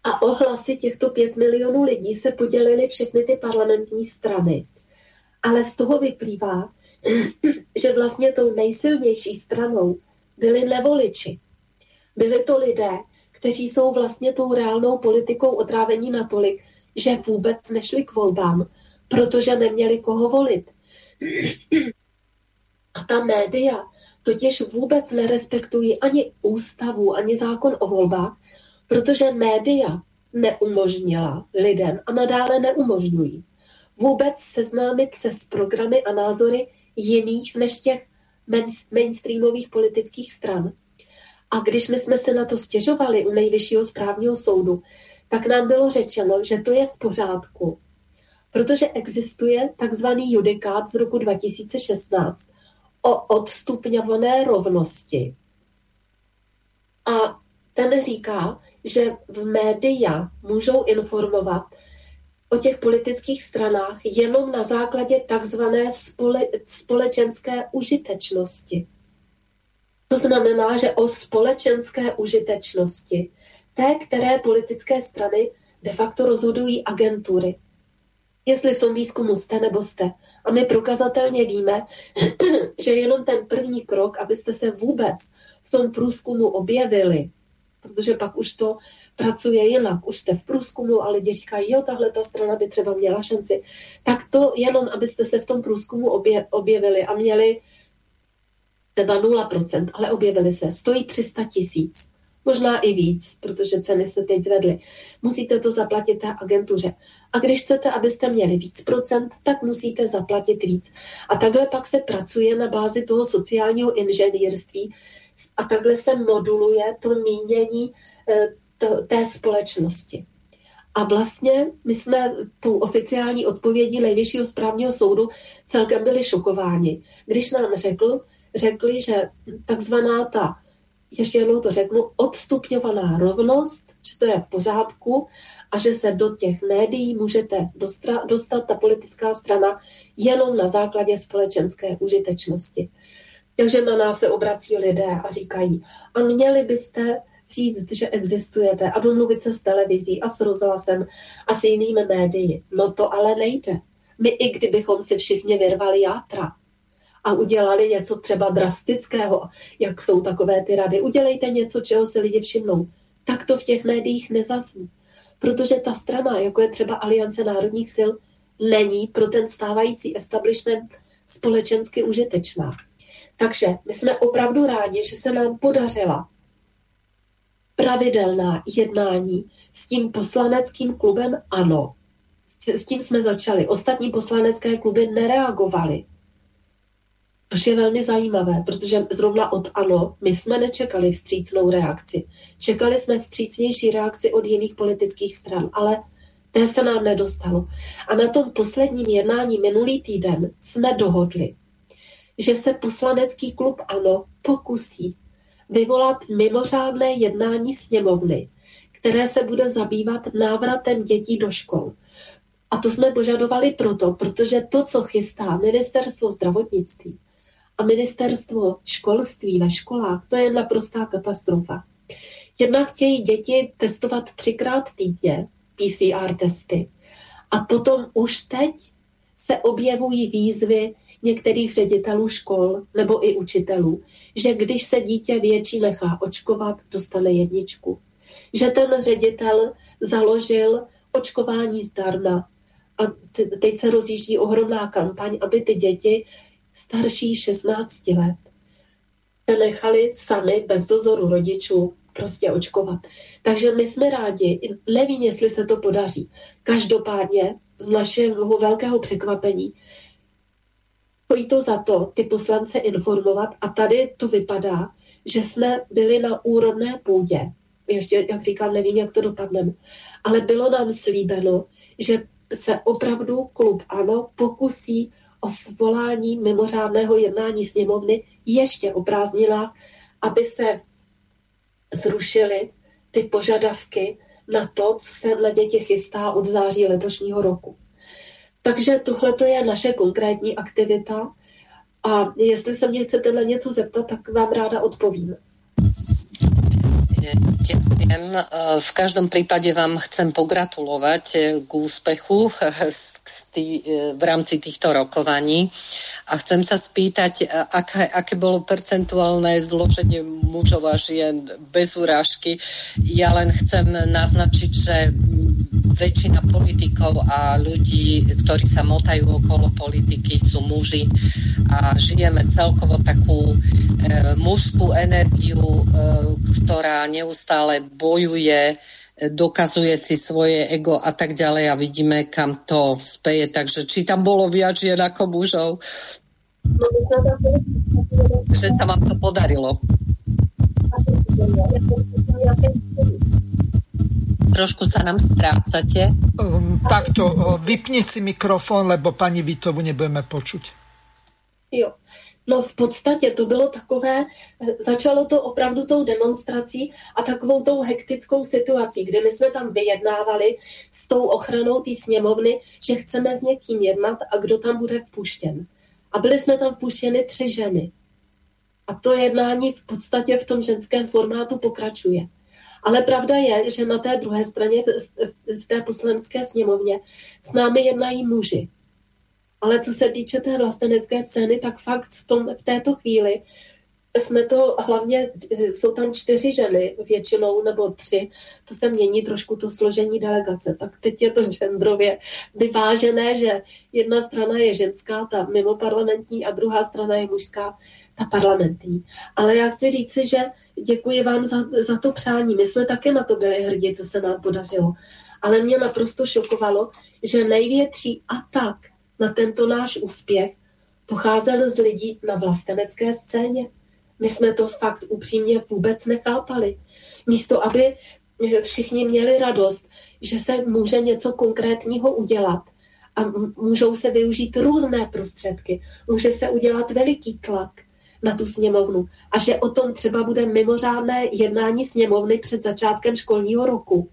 A ohlasy těchto 5 milionů lidí se podělily všechny ty parlamentní strany. Ale z toho vyplývá, že vlastně tou nejsilnější stranou byli nevoliči. Byli to lidé, kteří jsou vlastně tou reálnou politikou otrávení natolik, že vůbec nešli k volbám, protože neměli koho volit. A ta média totiž vůbec nerespektují ani ústavu, ani zákon o volbách, protože média neumožnila lidem a nadále neumožňují vůbec seznámit se s programy a názory jiných než těch mainstreamových politických stran. A když my jsme se na to stěžovali u nejvyššího správního soudu, tak nám bylo řečeno, že to je v pořádku, protože existuje takzvaný judikát z roku 2016 o odstupňované rovnosti. A ten říká, že v média můžou informovat o těch politických stranách jenom na základě takzvané spole, společenské užitečnosti. To znamená, že o společenské užitečnosti té, které politické strany de facto rozhodují agentury. Jestli v tom výzkumu jste nebo jste. A my prokazatelně víme, že jenom ten první krok, abyste se vůbec v tom průzkumu objevili, protože pak už to pracuje jinak, už jste v průzkumu a lidi říkají, jo, tahle ta strana by třeba měla šanci, tak to jenom, abyste se v tom průzkumu obje, objevili a měli třeba 0%, ale objevili se, stojí 300 tisíc, možná i víc, protože ceny se teď zvedly. Musíte to zaplatit té agentuře. A když chcete, abyste měli víc procent, tak musíte zaplatit víc. A takhle pak se pracuje na bázi toho sociálního inženýrství a takhle se moduluje to mínění eh, té společnosti. A vlastně my jsme tou oficiální odpovědí Nejvyššího správního soudu celkem byli šokováni, když nám řekl, řekli, že takzvaná ta, ještě jednou to řeknu, odstupňovaná rovnost, že to je v pořádku a že se do těch médií můžete dostat, ta politická strana jenom na základě společenské užitečnosti. Takže na nás se obrací lidé a říkají, a měli byste říct, že existujete a domluvit se s televizí a s rozhlasem a s jinými médii. No to ale nejde. My i kdybychom si všichni vyrvali játra a udělali něco třeba drastického, jak jsou takové ty rady, udělejte něco, čeho se lidi všimnou, tak to v těch médiích nezazní. Protože ta strana, jako je třeba Aliance národních sil, není pro ten stávající establishment společensky užitečná. Takže my jsme opravdu rádi, že se nám podařila pravidelná jednání s tím poslaneckým klubem ANO. S tím jsme začali. Ostatní poslanecké kluby nereagovaly. Což je velmi zajímavé, protože zrovna od ANO my jsme nečekali vstřícnou reakci. Čekali jsme vstřícnější reakci od jiných politických stran, ale té se nám nedostalo. A na tom posledním jednání minulý týden jsme dohodli, že se poslanecký klub ANO pokusí vyvolat mimořádné jednání sněmovny, které se bude zabývat návratem dětí do škol. A to jsme požadovali proto, protože to, co chystá ministerstvo zdravotnictví a ministerstvo školství ve školách, to je naprostá katastrofa. Jednak chtějí děti testovat třikrát týdně, PCR testy. A potom už teď se objevují výzvy některých ředitelů škol nebo i učitelů, že když se dítě větší nechá očkovat, dostane jedničku. Že ten ředitel založil očkování zdarma a teď se rozjíždí ohromná kampaň, aby ty děti starší 16 let se nechali sami bez dozoru rodičů prostě očkovat. Takže my jsme rádi, nevím, jestli se to podaří. Každopádně z našeho velkého překvapení stojí to za to ty poslance informovat a tady to vypadá, že jsme byli na úrodné půdě. Ještě, jak říkám, nevím, jak to dopadne. Ale bylo nám slíbeno, že se opravdu klub ANO pokusí o svolání mimořádného jednání sněmovny ještě o prázdninách, aby se zrušily ty požadavky na to, co se na děti chystá od září letošního roku. Takže tohle je naše konkrétní aktivita a jestli se mě chcete na něco zeptat, tak vám ráda odpovím. Ďakujem. V každom prípade vám chcem pogratulovať eh, k úspechu eh, v rámci týchto rokovaní a chcem sa spýtať, eh, aké, aké bolo percentuálne zloženie mužov a žien bez urážky. Ja len chcem naznačiť, že väčšina politikov a ľudí, ktorí sa motajú okolo politiky, sú muži a žijeme celkovo takú e, mužskú energiu, e, ktorá neustále bojuje, dokazuje si svoje ego a tak ďalej a vidíme, kam to speje. Takže či tam bolo viac žien ako mužov? Že sa vám to podarilo. Trošku sa nám strácate. Um, takto, vypni si mikrofón, lebo pani Vitovu nebudeme počuť. Jo. No v podstatě to bylo takové, začalo to opravdu tou demonstrací a takovou tou hektickou situací, kde my jsme tam vyjednávali s tou ochranou té sněmovny, že chceme s někým jednat a kdo tam bude vpuštěn. A byli jsme tam vpuštěny tři ženy. A to jednání v podstatě v tom ženském formátu pokračuje. Ale pravda je, že na té druhé straně, v té poslanecké sněmovně, s námi jednají muži. Ale co se týče té vlastenecké scény, tak fakt v, tom, v této chvíli jsme to hlavně, jsou tam čtyři ženy většinou, nebo tři, to se mění trošku to složení delegace. Tak teď je to genderově vyvážené, že jedna strana je ženská, ta mimo parlamentní, a druhá strana je mužská, ta parlamentní. Ale já chci říci, že děkuji vám za, za to přání. My jsme také na to byli hrdí, co se nám podařilo. Ale mě naprosto šokovalo, že největší atak na tento náš úspěch pocházel z lidí na vlastenecké scéně. My jsme to fakt upřímně vůbec nechápali. Místo, aby všichni měli radost, že se může něco konkrétního udělat a můžou se využít různé prostředky. Může se udělat veliký tlak na tu sněmovnu a že o tom třeba bude mimořádné jednání sněmovny před začátkem školního roku,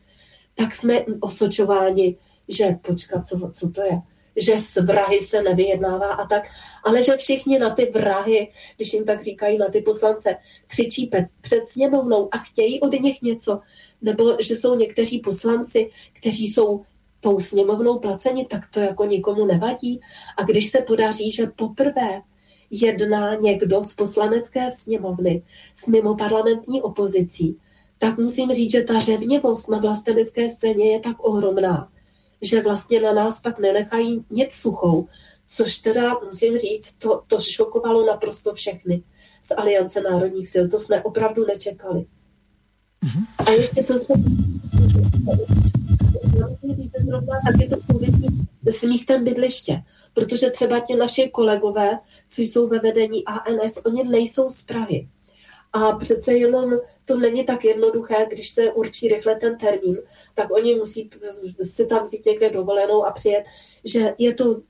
tak jsme osočováni, že počkat, co, co to je? že s vrahy se nevyjednává a tak, ale že všichni na ty vrahy, když jim tak říkají na ty poslance, křičí před sněmovnou a chtějí od nich něco, nebo že jsou někteří poslanci, kteří jsou tou sněmovnou placeni, tak to jako nikomu nevadí. A když se podaří, že poprvé jedná někdo z poslanecké sněmovny s mimoparlamentní opozicí, tak musím říct, že ta řevnivost na vlastenecké scéně je tak ohromná, že vlastně na nás pak nenechají nic suchou, což teda, musím říct, to, to šokovalo naprosto všechny z Aliance národních sil. To jsme opravdu nečekali. Mm-hmm. A ještě to že zrovna taky to souvisí s místem bydliště, protože třeba ti naši kolegové, co jsou ve vedení ANS, oni nejsou z Prahy. A přece jenom to není tak jednoduché, když se určí rychle ten termín, tak oni musí si tam vzít někde dovolenou a přijet, že je to,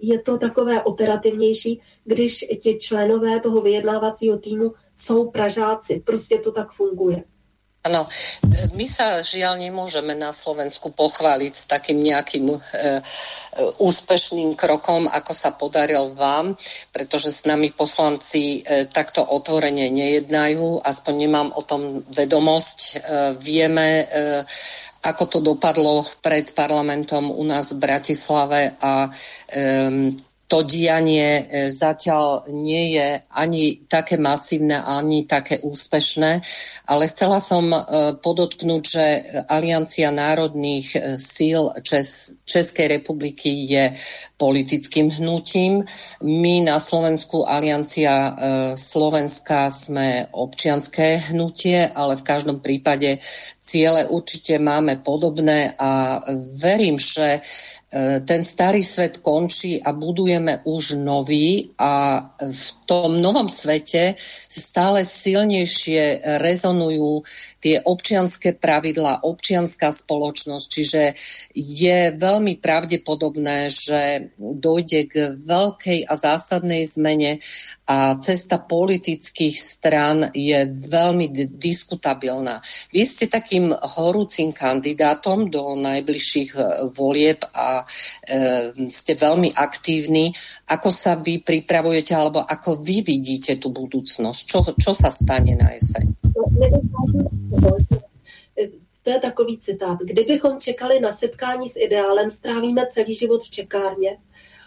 je to takové operativnější, když ti členové toho vyjednávacího týmu jsou Pražáci. Prostě to tak funguje. Áno, my sa žiaľ nemôžeme na Slovensku pochváliť s takým nejakým e, e, úspešným krokom, ako sa podaril vám, pretože s nami poslanci e, takto otvorene nejednajú, aspoň nemám o tom vedomosť. E, vieme, e, ako to dopadlo pred parlamentom u nás v Bratislave a e, to dianie e, zatiaľ nie je ani také masívne, ani také úspešné, ale chcela som e, podotknúť, že Aliancia národných e, síl Čes- Českej republiky je politickým hnutím. My na Slovensku Aliancia Slovenska sme občianské hnutie, ale v každom prípade ciele určite máme podobné a verím, že ten starý svet končí a buduje potrebujeme už nový a v tom novom svete stále silnejšie rezonujú tie občianské pravidlá, občianská spoločnosť, čiže je veľmi pravdepodobné, že dojde k veľkej a zásadnej zmene a cesta politických stran je veľmi diskutabilná. Vy ste takým horúcim kandidátom do najbližších e, volieb a e, ste veľmi aktívni. Ako sa vy pripravujete alebo ako vy vidíte tú budúcnosť? Čo, čo sa stane na jeseň? To je takový citát. Kdybychom čekali na setkání s ideálem, strávíme celý život v čekárně.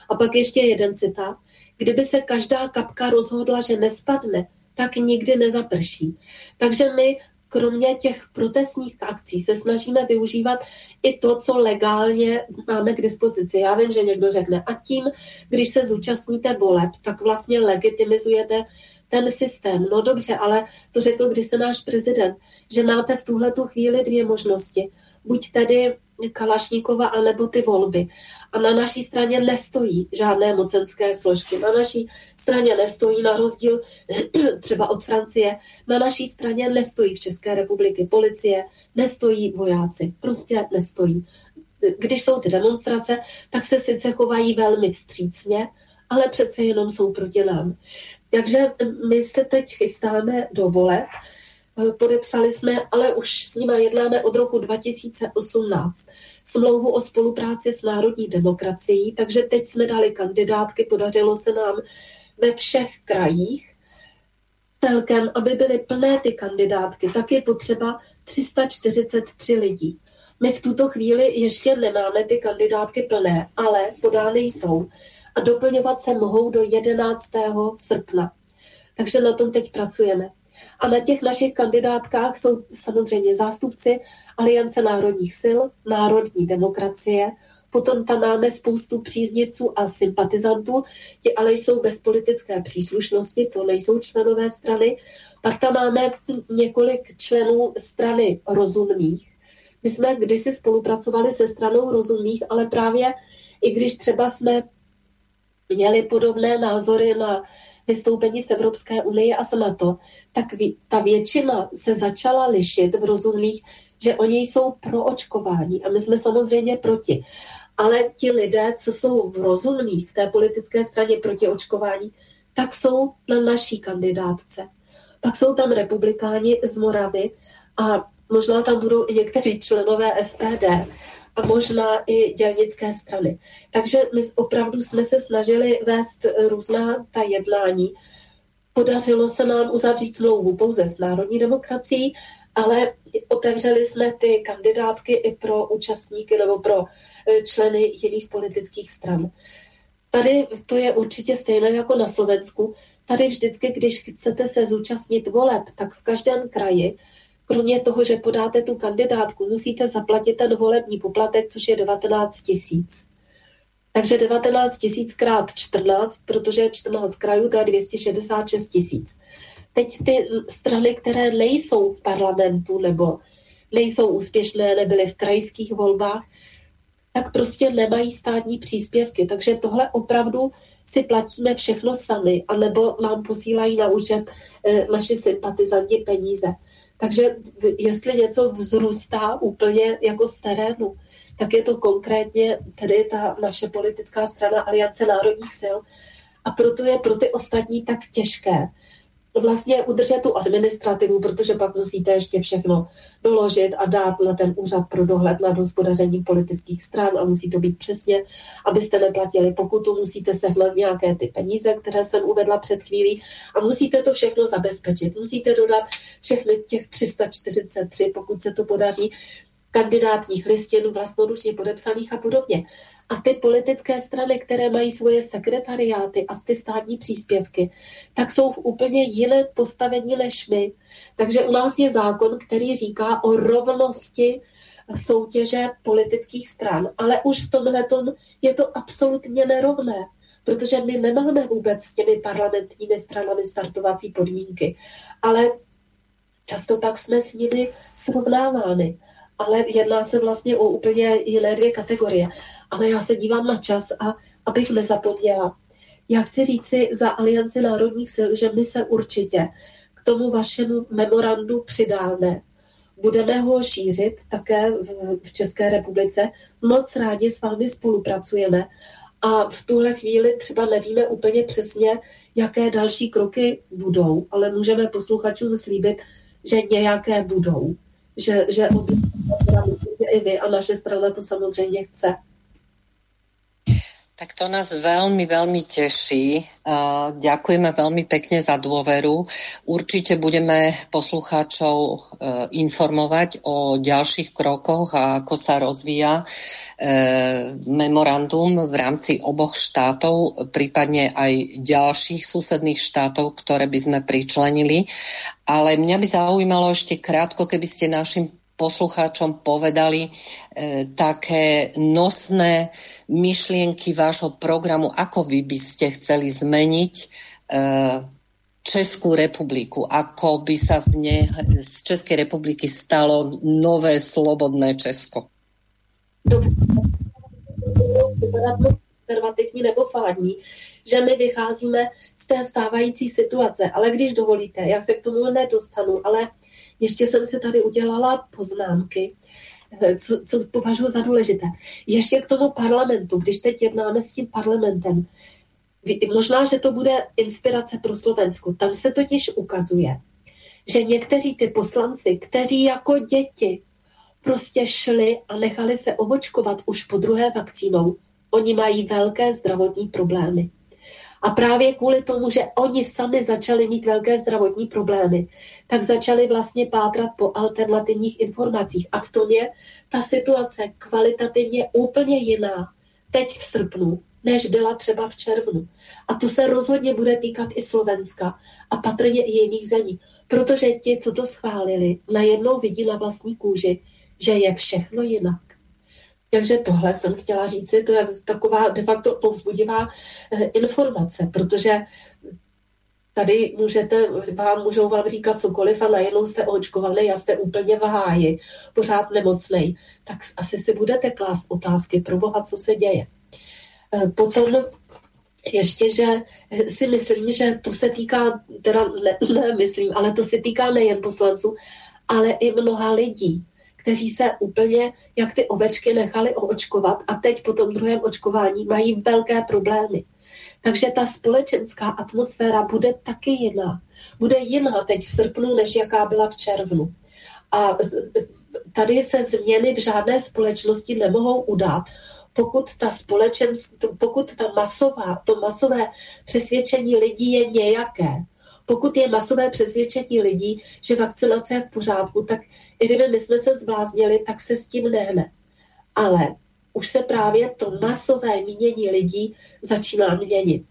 A pak ještě jeden citát. Kdyby se každá kapka rozhodla, že nespadne, tak nikdy nezaprší. Takže my kromě těch protestních akcí se snažíme využívat i to, co legálně máme k dispozici. Já vím, že někdo řekne, a tím, když se zúčastníte voleb, tak vlastně legitimizujete ten systém. No dobře, ale to řekl když se náš prezident, že máte v tuhle tu chvíli dvě možnosti. Buď tedy Kalašníkova, anebo ty volby. A na naší straně nestojí žádné mocenské složky. Na naší straně nestojí, na rozdíl třeba od Francie, na naší straně nestojí v České republiky policie, nestojí vojáci. Prostě nestojí. Když jsou ty demonstrace, tak se sice chovají velmi vstřícně, ale přece jenom jsou proti nám. Takže my se teď chystáme do voleb. Podepsali jsme, ale už s nimi jednáme od roku 2018 smlouvu o spolupráci s národní demokracií, takže teď jsme dali kandidátky, podařilo se nám ve všech krajích celkem, aby byly plné ty kandidátky, tak je potřeba 343 lidí. My v tuto chvíli ještě nemáme ty kandidátky plné, ale podány jsou a doplňovat se mohou do 11. srpna. Takže na tom teď pracujeme. A na těch našich kandidátkách jsou samozřejmě zástupci Aliance národních sil, národní demokracie, potom tam máme spoustu příznivců a sympatizantů, ti ale jsou bez politické příslušnosti, to nejsou členové strany. Pak tam máme několik členů strany rozumných. My jsme kdysi spolupracovali se stranou rozumných, ale právě i když třeba jsme měli podobné názory na vystoupení z Evropské unie a z NATO, tak ta většina se začala lišit v rozumných, že oni jsou pro očkování a my jsme samozřejmě proti. Ale ti lidé, co jsou v rozumných v té politické straně proti očkování, tak jsou na naší kandidátce. Pak jsou tam republikáni z Moravy a možná tam budou i někteří členové SPD a možná i dělnické strany. Takže my opravdu jsme se snažili vést různá ta jednání. Podařilo se nám uzavřít smlouvu pouze s národní demokracií, ale otevřeli jsme ty kandidátky i pro účastníky nebo pro e, členy jiných politických stran. Tady to je určitě stejné jako na Slovensku. Tady vždycky, když chcete se zúčastnit voleb, tak v každém kraji kromě toho, že podáte tu kandidátku, musíte zaplatit ten volební poplatek, což je 19 tisíc. Takže 19 tisíc krát 14, protože 14 krajů, to je 266 tisíc. Teď ty strany, které nejsou v parlamentu nebo nejsou úspěšné, nebyly v krajských volbách, tak prostě nemají státní příspěvky. Takže tohle opravdu si platíme všechno sami, anebo nám posílají na účet e, naši sympatizanti peníze. Takže jestli něco vzrůstá úplně jako z terénu, tak je to konkrétně tedy ta naše politická strana Aliance národních sil. A proto je pro ty ostatní tak těžké vlastně udržet tu administrativu, protože pak musíte ještě všechno doložit a dát na ten úřad pro dohled nad hospodařením politických stran a musí to být přesně, abyste neplatili pokutu, musíte sehnat nějaké ty peníze, které jsem uvedla před chvílí a musíte to všechno zabezpečit. Musíte dodat všechny těch 343, pokud se to podaří, kandidátních listin vlastnoručně podepsaných a podobně. A ty politické strany, které mají svoje sekretariáty a ty státní příspěvky, tak jsou v úplně jiné postavení než my. Takže u nás je zákon, který říká o rovnosti soutěže politických stran, ale už v tomhle je to absolutně nerovné, protože my nemáme vůbec s těmi parlamentními stranami startovací podmínky, ale často tak jsme s nimi srovnávány ale jedná se vlastně o úplně jiné dvě kategorie. Ale já se dívám na čas a abych nezapomněla, Já chci říci za Alianci národních sil, že my se určitě k tomu vašemu memorandu přidáme. Budeme ho šířit také v České republice. Moc rádi s vámi spolupracujeme a v tuhle chvíli třeba nevíme úplně přesně, jaké další kroky budou, ale můžeme posluchačům slíbit, že nějaké budou. Že, že, že i vy a naše strana to samozřejmě chce. Tak to nás veľmi, veľmi teší. Ďakujeme veľmi pekne za dôveru. Určite budeme poslucháčov e, informovať o ďalších krokoch a ako sa rozvíja e, memorandum v rámci oboch štátov, prípadne aj ďalších susedných štátov, ktoré by sme pričlenili. Ale mňa by zaujímalo ešte krátko, keby ste našim poslucháčom povedali e, také nosné myšlienky vášho programu, ako vy by ste chceli zmeniť e, Českú republiku, ako by sa z, ne, z Českej republiky stalo nové slobodné Česko. Konzervativní nebo fádní, že my vycházíme z té stávající situace. Ale když dovolíte, jak se k tomu nedostanu, ale ještě jsem si tady udělala poznámky, eh, co, co považuji za důležité. Ještě k tomu parlamentu, když teď jednáme s tím parlamentem, možná, že to bude inspirace pro Slovensku. Tam se totiž ukazuje, že někteří ty poslanci, kteří jako děti prostě šli a nechali se ovočkovat už po druhé vakcínou, oni mají velké zdravotní problémy. A právě kvůli tomu, že oni sami začali mít velké zdravotní problémy, tak začali vlastně pátrat po alternativních informacích. A v tom je ta situace kvalitativně úplně jiná teď v srpnu, než byla třeba v červnu. A to se rozhodně bude týkat i Slovenska a patrně i jiných zemí, protože ti, co to schválili, najednou vidí na vlastní kůži, že je všechno jinak. Takže tohle jsem chtěla říct, to je taková de facto povzbudivá eh, informace, protože tady můžete, vám můžou vám říkat cokoliv a najednou jste očkovaný a jste úplně v háji, pořád nemocnej, tak asi si budete klást otázky, pro boha, co se děje. Eh, potom ještě, že si myslím, že to se týká, teda ne, ne myslím, ale to se týká nejen poslanců, ale i mnoha lidí kteří se úplně jak ty ovečky nechali oočkovat a teď po tom druhém očkování mají velké problémy. Takže ta společenská atmosféra bude taky jiná. Bude jiná teď v srpnu, než jaká byla v červnu. A tady se změny v žádné společnosti nemohou udát, pokud ta pokud ta masová, to masové přesvědčení lidí je nějaké, pokud je masové přesvědčení lidí, že vakcinace je v pořádku, tak i kdyby my jsme se zbláznili, tak se s tím nehne. Ale už se právě to masové mínění lidí začíná měnit.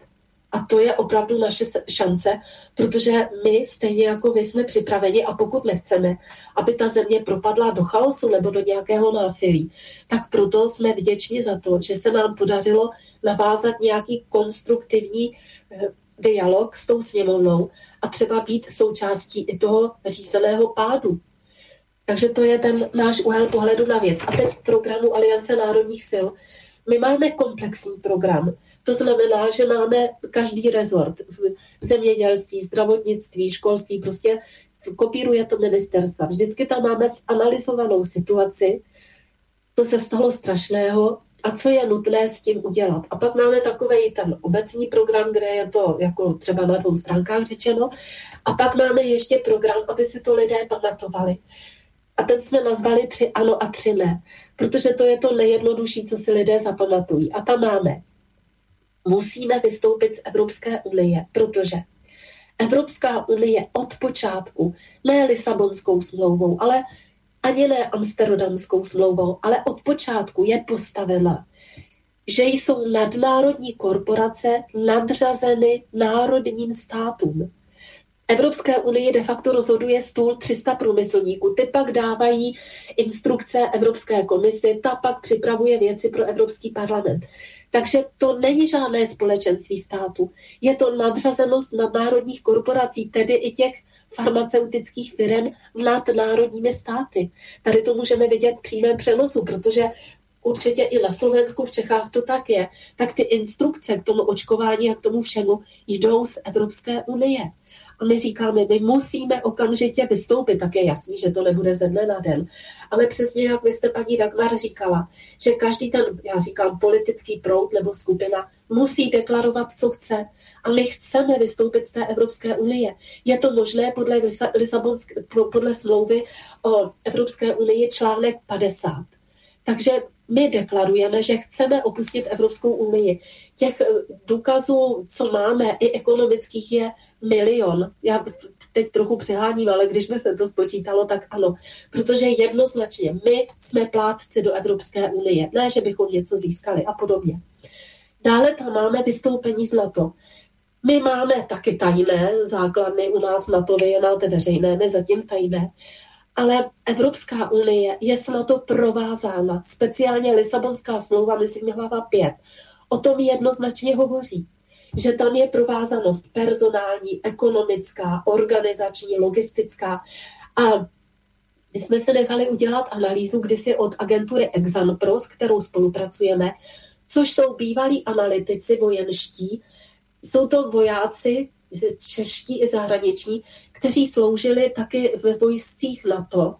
A to je opravdu naše šance, protože my, stejně jako vy, jsme připraveni a pokud nechceme, aby ta země propadla do chaosu nebo do nějakého násilí, tak proto jsme vděční za to, že se nám podařilo navázat nějaký konstruktivní eh, dialog s tou sněmovnou a třeba být součástí i toho řízeného pádu. Takže to je ten náš úhel pohledu na věc. A teď k programu Aliance národních sil. My máme komplexní program. To znamená, že máme každý rezort v zemědělství, zdravotnictví, školství, prostě kopíruje to ministerstva. Vždycky tam máme analyzovanou situaci, co se stalo strašného, a co je nutné s tím udělat. A pak máme takový ten obecní program, kde je to jako třeba na dvou stránkách řečeno. A pak máme ještě program, aby si to lidé pamatovali. A ten jsme nazvali tři ano a tři ne, protože to je to nejjednodušší, co si lidé zapamatují. A tam máme. Musíme vystoupit z Evropské unie, protože Evropská unie od počátku, ne Lisabonskou smlouvou, ale ani ne Amsterdamskou smlouvou, ale od počátku je postavena, že jsou nadnárodní korporace nadřazeny národním státům. Evropské unii de facto rozhoduje stůl 300 průmyslníků. Ty pak dávají instrukce Evropské komisi, ta pak připravuje věci pro Evropský parlament. Takže to není žádné společenství států. Je to nadřazenost nadnárodních korporací, tedy i těch farmaceutických firm nad národními státy. Tady to můžeme vidět v přímém přenosu, protože určitě i na Slovensku, v Čechách to tak je, tak ty instrukce k tomu očkování a k tomu všemu jdou z Evropské unie. My říkáme, my musíme okamžitě vystoupit, tak je jasný, že to nebude ze dne na den. Ale přesně jak vy jste paní Dagmar říkala, že každý ten, já říkám, politický proud nebo skupina musí deklarovat, co chce. A my chceme vystoupit z té Evropské unie. Je to možné podle, Lisabonské, podle smlouvy o Evropské unii článek 50. Takže my deklarujeme, že chceme opustit Evropskou unii. Těch eh, důkazů, co máme, i ekonomických, je milion. Já teď trochu přeháním, ale když by se to spočítalo, tak ano. Protože jednoznačně my jsme plátci do Evropské unie. Ne, že bychom něco získali a podobně. Dále tam máme vystoupení z NATO. My máme taky tajné základny u nás NATO, vy je máte veřejné, my zatím tajné. Ale Evropská unie je s NATO provázána. Speciálně Lisabonská smlouva, myslím, hlava 5, o tom jednoznačně hovoří že tam je provázanost personální, ekonomická, organizační, logistická. A my jsme se nechali udělat analýzu kdysi od agentury Exanpros, kterou spolupracujeme, což jsou bývalí analytici vojenští. Jsou to vojáci čeští i zahraniční, kteří sloužili taky ve vojscích NATO,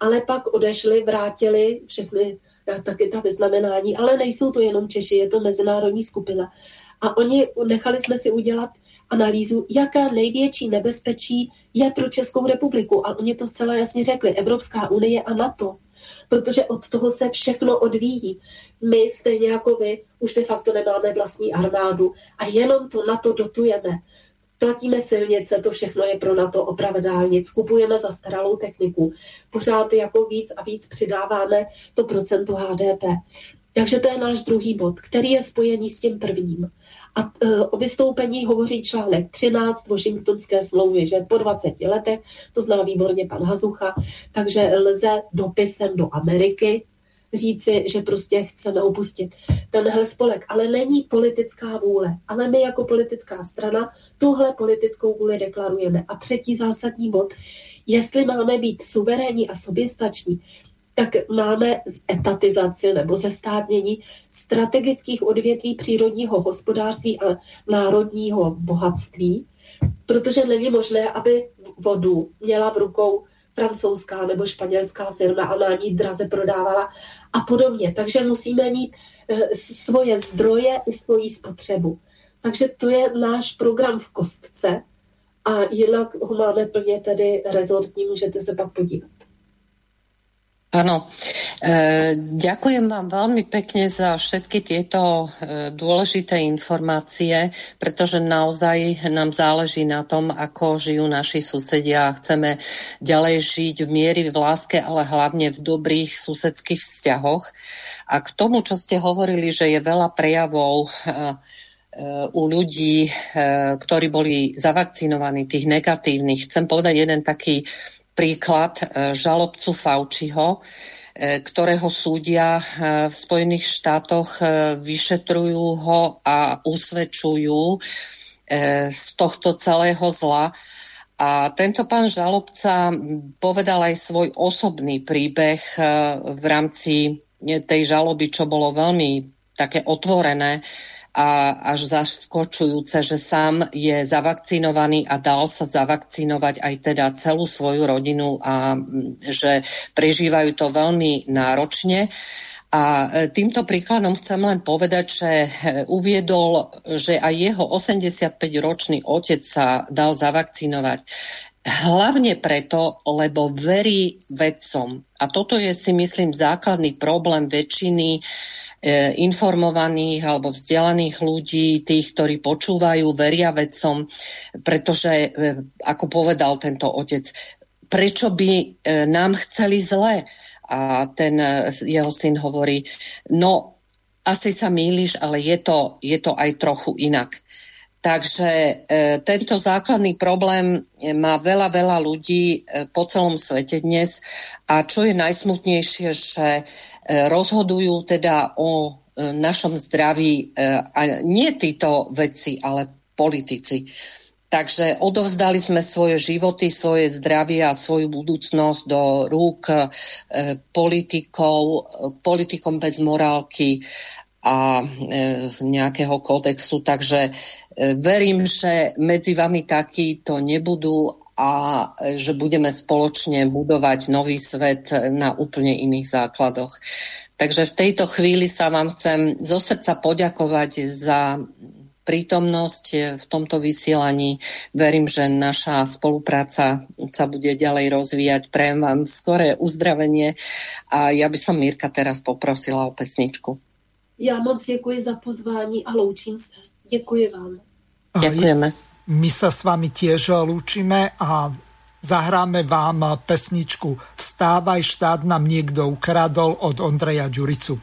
ale pak odešli, vrátili všechny taky ta vyznamenání, ale nejsou to jenom Češi, je to mezinárodní skupina. A oni nechali jsme si udělat analýzu, jaká největší nebezpečí je pro Českou republiku. A oni to zcela jasně řekli, Evropská unie a NATO. Protože od toho se všechno odvíjí. My, stejně jako vy, už de facto nemáme vlastní armádu a jenom to NATO dotujeme. Platíme silnice, to všechno je pro NATO oprava dálnic, kupujeme zastaralou techniku, pořád jako víc a víc přidáváme to procento HDP. Takže to je náš druhý bod, který je spojený s tím prvním. A e, o vystoupení hovoří článek 13 Washingtonské smlouvy, že po 20 letech, to zná výborně pan Hazucha, takže lze dopisem do Ameriky říci, že prostě chceme opustit tenhle spolek. Ale není politická vůle. Ale my jako politická strana tuhle politickou vůli deklarujeme. A třetí zásadní bod, jestli máme být suverénní a soběstační, tak máme etatizaci nebo zestátnění strategických odvětví přírodního hospodářství a národního bohatství, protože není možné, aby vodu měla v rukou francouzská nebo španělská firma a na ní draze prodávala a podobně. Takže musíme mít eh, svoje zdroje i svoji spotřebu. Takže to je náš program v kostce a jinak ho máme plně tedy rezortní, můžete se pak podívat. Áno, e, ďakujem vám veľmi pekne za všetky tieto e, dôležité informácie, pretože naozaj nám záleží na tom, ako žijú naši susedia a chceme ďalej žiť v miery v láske, ale hlavne v dobrých susedských vzťahoch. A k tomu, čo ste hovorili, že je veľa prejavov e, u ľudí, ktorí boli zavakcinovaní, tých negatívnych. Chcem povedať jeden taký príklad e, žalobcu Faučiho, e, ktorého súdia e, v Spojených štátoch vyšetrujú ho a usvedčujú z tohto celého zla. A tento pán žalobca povedal aj svoj osobný príbeh v rámci tej žaloby, čo bolo veľmi také otvorené a až zaskočujúce, že sám je zavakcinovaný a dal sa zavakcinovať aj teda celú svoju rodinu a že prežívajú to veľmi náročne. A e, týmto príkladom chcem len povedať, že e, uviedol, že aj jeho 85-ročný otec sa dal zavakcinovať. Hlavne preto, lebo verí vedcom. A toto je si myslím základný problém väčšiny e, informovaných alebo vzdelaných ľudí, tých, ktorí počúvajú, veria vedcom, pretože, e, ako povedal tento otec, prečo by e, nám chceli zle? A ten e, jeho syn hovorí, no asi sa mýliš, ale je to, je to aj trochu inak. Takže e, tento základný problém e, má veľa, veľa ľudí e, po celom svete dnes a čo je najsmutnejšie, že e, rozhodujú teda o e, našom zdraví e, a nie títo veci, ale politici. Takže odovzdali sme svoje životy, svoje zdravie a svoju budúcnosť do rúk e, politikov, politikom bez morálky a e, nejakého kódexu. Takže e, verím, že medzi vami takí to nebudú a že budeme spoločne budovať nový svet na úplne iných základoch. Takže v tejto chvíli sa vám chcem zo srdca poďakovať za prítomnosť v tomto vysielaní. Verím, že naša spolupráca sa bude ďalej rozvíjať. Prajem vám skoré uzdravenie a ja by som Mirka teraz poprosila o pesničku. Ja moc děkuji za pozvání a loučím se. Děkuji vám. Ďakujeme. My sa s vami tiež lúčime a zahráme vám pesničku Vstávaj, štát nám niekto ukradol od Ondreja Ďuricu.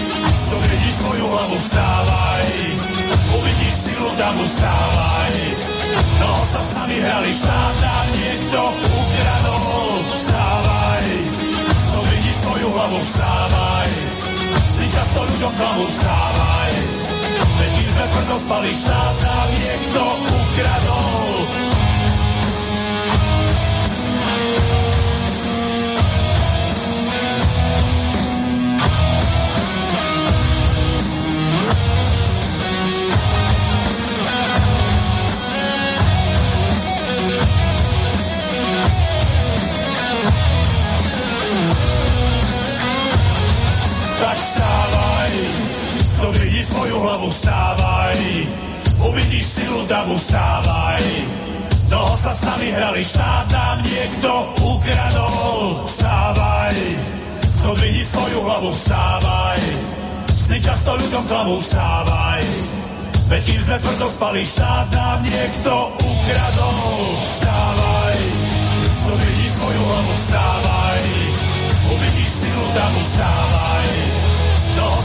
svoju hlavu vstávaj, uvidíš silu, tam vstávaj, Dlho sa s nami hrali štát niekto ukradol. Vstávaj, co vidíš svoju hlavu vstávaj, si často ľuďom klamu vstávaj. Veď sme tvrdo spali štáta, niekto ukradol. svoju hlavu vstávaj, uvidíš silu davu vstávaj. Dlho sa s nami hrali, štát nám niekto ukradol. Vstávaj, zodvihni svoju hlavu, vstávaj. Sny často ľuďom klamu, vstávaj. Veď kým sme tvrdo spali, štát nám niekto ukradol. Vstávaj, zodvihni svoju hlavu, vstávaj. Uvidíš silu davu, vstávaj.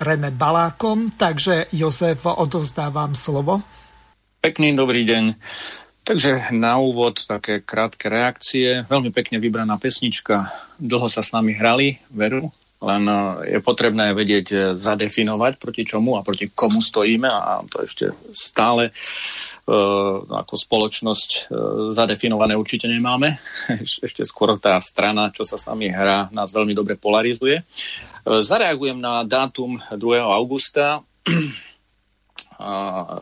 René Balákom. Takže Jozef, odovzdávam slovo. Pekný dobrý deň. Takže na úvod také krátke reakcie. Veľmi pekne vybraná pesnička. Dlho sa s nami hrali, veru, len e, je potrebné vedieť e, zadefinovať, proti čomu a proti komu stojíme a to ešte stále ako spoločnosť e, zadefinované určite nemáme. Ešte skôr tá strana, čo sa s nami hrá, nás veľmi dobre polarizuje. E, zareagujem na dátum 2. augusta.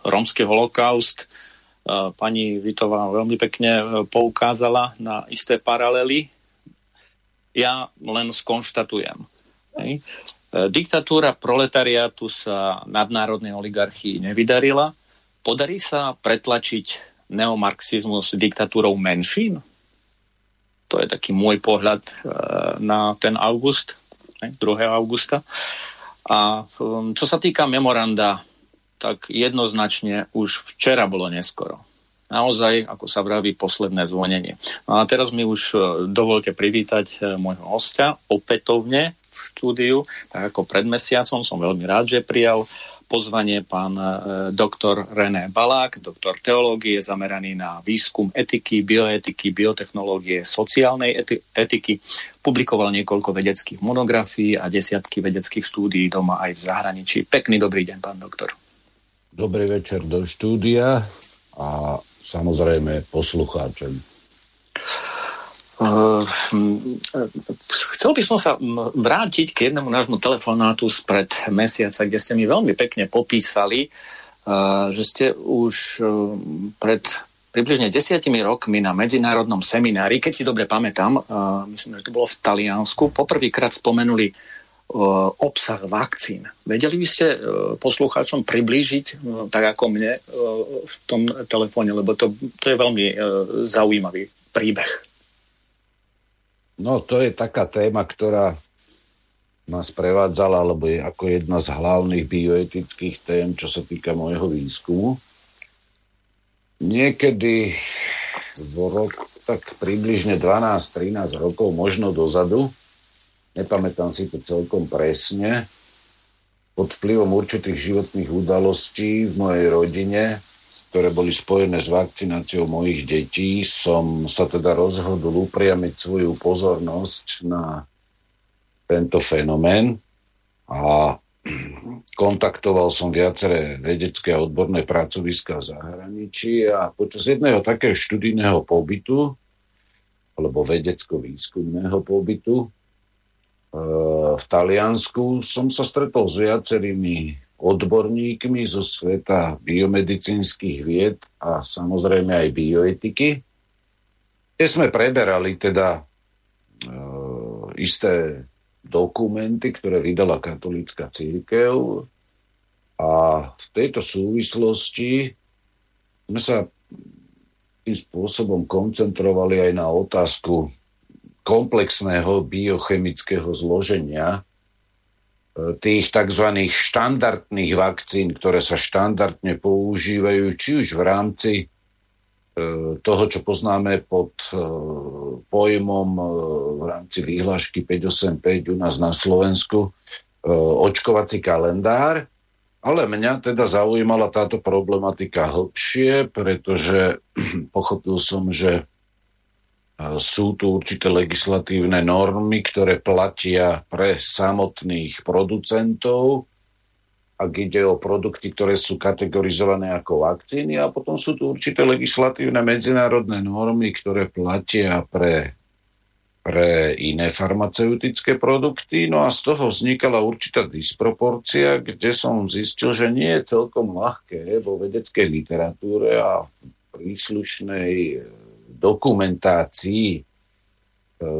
Rómsky holokaust pani Vitová veľmi pekne e, poukázala na isté paralely. Ja len skonštatujem. E, diktatúra proletariátu sa nadnárodnej oligarchii nevydarila. Podarí sa pretlačiť neomarxizmus diktatúrou menšín? To je taký môj pohľad na ten august, 2. augusta. A um, čo sa týka memoranda tak jednoznačne už včera bolo neskoro. Naozaj, ako sa vraví, posledné zvonenie. No a teraz mi už e, dovolte privítať e, môjho hostia opätovne v štúdiu, tak ako pred mesiacom. Som veľmi rád, že prijal pozvanie pán e, doktor René Balák, doktor teológie, zameraný na výskum etiky, bioetiky, biotechnológie, sociálnej eti- etiky. Publikoval niekoľko vedeckých monografií a desiatky vedeckých štúdií doma aj v zahraničí. Pekný dobrý deň, pán doktor. Dobrý večer do štúdia a samozrejme poslucháčom. Uh, chcel by som sa vrátiť k jednému nášmu telefonátu spred mesiaca, kde ste mi veľmi pekne popísali, uh, že ste už uh, pred približne desiatimi rokmi na medzinárodnom seminári, keď si dobre pamätám, myslím, že to bolo v Taliansku, poprvýkrát spomenuli obsah vakcín. Vedeli by ste poslucháčom priblížiť, tak ako mne, v tom telefóne, lebo to, to je veľmi zaujímavý príbeh. No, to je taká téma, ktorá ma sprevádzala, alebo je ako jedna z hlavných bioetických tém, čo sa týka môjho výskumu. Niekedy v rok, tak približne 12-13 rokov, možno dozadu, nepamätám si to celkom presne, pod vplyvom určitých životných udalostí v mojej rodine, ktoré boli spojené s vakcináciou mojich detí, som sa teda rozhodol upriamiť svoju pozornosť na tento fenomén a kontaktoval som viaceré vedecké a odborné pracoviska v zahraničí a počas jedného takého študijného pobytu alebo vedecko-výskumného pobytu v Taliansku som sa stretol s viacerými odborníkmi zo sveta biomedicínskych vied a samozrejme aj bioetiky. Kde sme preberali teda e, isté dokumenty, ktoré vydala katolícka církev a v tejto súvislosti sme sa tým spôsobom koncentrovali aj na otázku komplexného biochemického zloženia tých tzv. štandardných vakcín, ktoré sa štandardne používajú, či už v rámci e, toho, čo poznáme pod e, pojmom v rámci výhlášky 585 u nás na Slovensku, očkovací kalendár, ale mňa teda zaujímala táto problematika hlbšie, pretože pochopil som, že sú tu určité legislatívne normy, ktoré platia pre samotných producentov, ak ide o produkty, ktoré sú kategorizované ako vakcíny a potom sú tu určité legislatívne medzinárodné normy, ktoré platia pre, pre iné farmaceutické produkty. No a z toho vznikala určitá disproporcia, kde som zistil, že nie je celkom ľahké vo vedeckej literatúre a príslušnej dokumentácii e,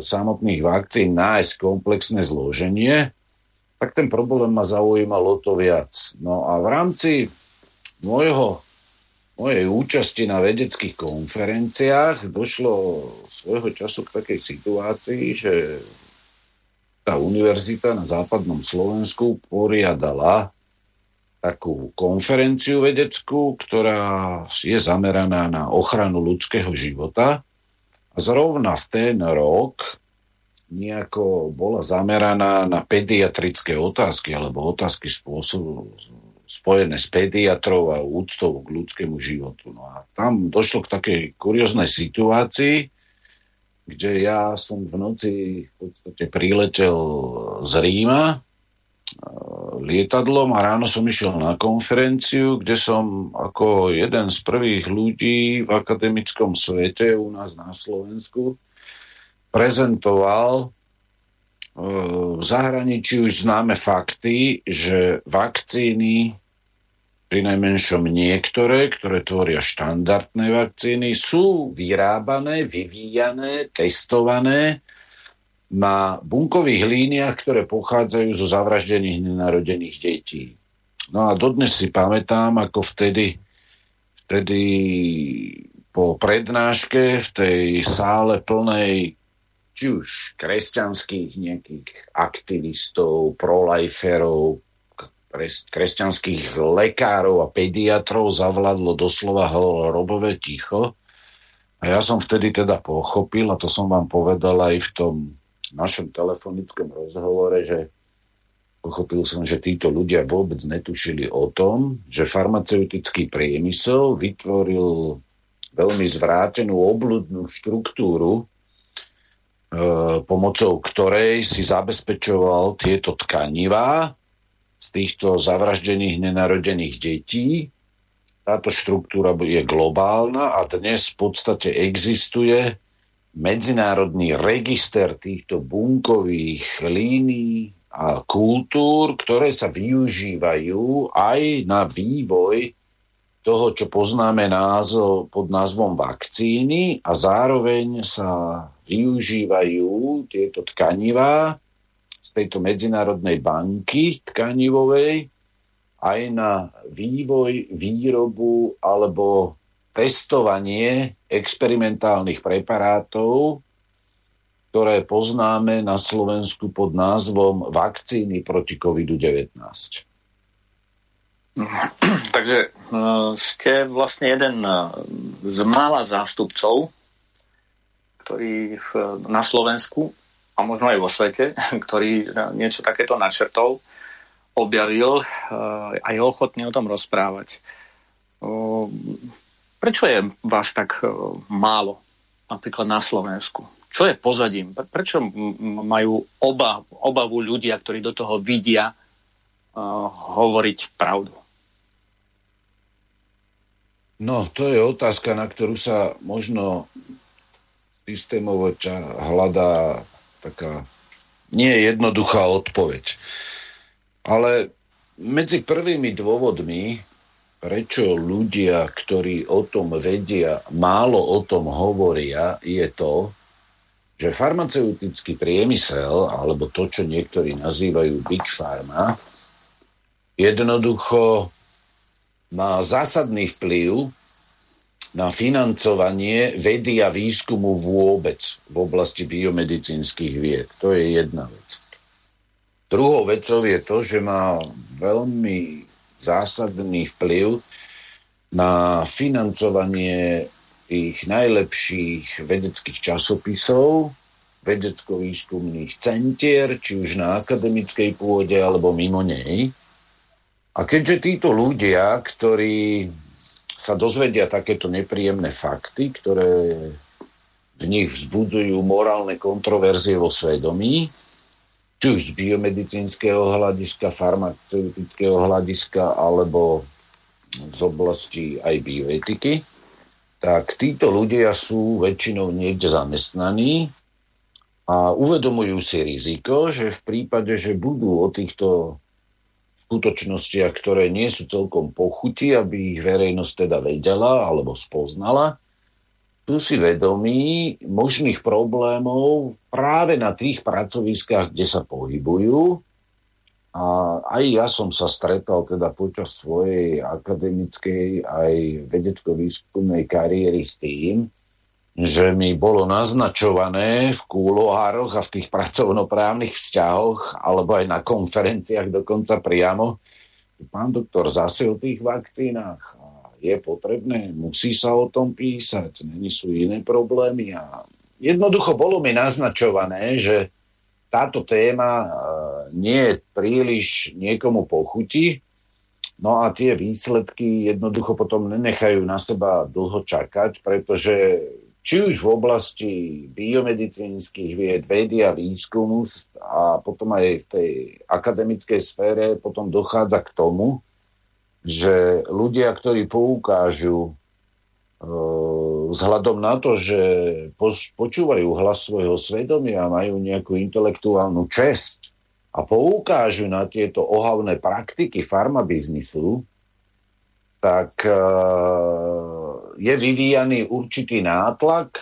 samotných vakcín nájsť komplexné zloženie, tak ten problém ma zaujímal o to viac. No a v rámci môjho, mojej účasti na vedeckých konferenciách došlo svojho času k takej situácii, že tá univerzita na západnom Slovensku poriadala takú konferenciu vedeckú, ktorá je zameraná na ochranu ľudského života. A zrovna v ten rok nejako bola zameraná na pediatrické otázky alebo otázky spôsobu spojené s pediatrov a úctou k ľudskému životu. No a tam došlo k takej kurioznej situácii, kde ja som v noci v podstate priletel z Ríma lietadlom a ráno som išiel na konferenciu, kde som ako jeden z prvých ľudí v akademickom svete u nás na Slovensku prezentoval e, v zahraničí už známe fakty, že vakcíny pri najmenšom niektoré, ktoré tvoria štandardné vakcíny, sú vyrábané, vyvíjané, testované na bunkových líniách, ktoré pochádzajú zo zavraždených nenarodených detí. No a dodnes si pamätám, ako vtedy, vtedy po prednáške v tej sále plnej či už kresťanských nejakých aktivistov, proliferov, kresťanských lekárov a pediatrov zavládlo doslova robové ticho. A ja som vtedy teda pochopil, a to som vám povedal aj v tom našom telefonickom rozhovore, že pochopil som, že títo ľudia vôbec netušili o tom, že farmaceutický priemysel vytvoril veľmi zvrátenú obludnú štruktúru, e, pomocou ktorej si zabezpečoval tieto tkanivá, z týchto zavraždených nenarodených detí. Táto štruktúra je globálna a dnes v podstate existuje medzinárodný register týchto bunkových línií a kultúr, ktoré sa využívajú aj na vývoj toho, čo poznáme názov, pod názvom vakcíny a zároveň sa využívajú tieto tkanivá z tejto medzinárodnej banky tkanivovej aj na vývoj, výrobu alebo testovanie experimentálnych preparátov, ktoré poznáme na Slovensku pod názvom vakcíny proti COVID-19. Takže e, ste vlastne jeden e, z mála zástupcov, ktorý na Slovensku a možno aj vo svete, ktorý niečo takéto načrtol, objavil a je ochotný o tom rozprávať. Prečo je vás tak eh, málo napríklad na Slovensku? Čo je pozadím? Prečo majú oba, obavu ľudia, ktorí do toho vidia, eh, hovoriť pravdu? No, to je otázka, na ktorú sa možno systémovo hľadá taká nie je jednoduchá odpoveď. Ale medzi prvými dôvodmi, prečo ľudia, ktorí o tom vedia, málo o tom hovoria, je to, že farmaceutický priemysel, alebo to, čo niektorí nazývajú Big Pharma, jednoducho má zásadný vplyv na financovanie vedy a výskumu vôbec v oblasti biomedicínskych vied. To je jedna vec. Druhou vecou je to, že má veľmi zásadný vplyv na financovanie tých najlepších vedeckých časopisov, vedecko-výskumných centier, či už na akademickej pôde alebo mimo nej. A keďže títo ľudia, ktorí sa dozvedia takéto nepríjemné fakty, ktoré v nich vzbudzujú morálne kontroverzie vo svedomí, či už z biomedicínskeho hľadiska, farmaceutického hľadiska alebo z oblasti aj bioetiky, tak títo ľudia sú väčšinou niekde zamestnaní a uvedomujú si riziko, že v prípade, že budú o týchto skutočnostiach, ktoré nie sú celkom pochuti, aby ich verejnosť teda vedela alebo spoznala, sú si vedomí možných problémov práve na tých pracoviskách, kde sa pohybujú. A aj ja som sa stretal teda počas svojej akademickej aj vedecko-výskumnej kariéry s tým, že mi bolo naznačované v kúlohároch a v tých pracovnoprávnych vzťahoch, alebo aj na konferenciách dokonca priamo, pán doktor, zase o tých vakcínach je potrebné, musí sa o tom písať, není sú iné problémy. A jednoducho bolo mi naznačované, že táto téma e, nie je príliš niekomu pochutí, no a tie výsledky jednoducho potom nenechajú na seba dlho čakať, pretože či už v oblasti biomedicínskych vied, vedy a výskumu a potom aj v tej akademickej sfére potom dochádza k tomu, že ľudia, ktorí poukážu e, vzhľadom na to, že počúvajú hlas svojho svedomia, majú nejakú intelektuálnu česť a poukážu na tieto ohavné praktiky farmabiznisu, tak e, je vyvíjaný určitý nátlak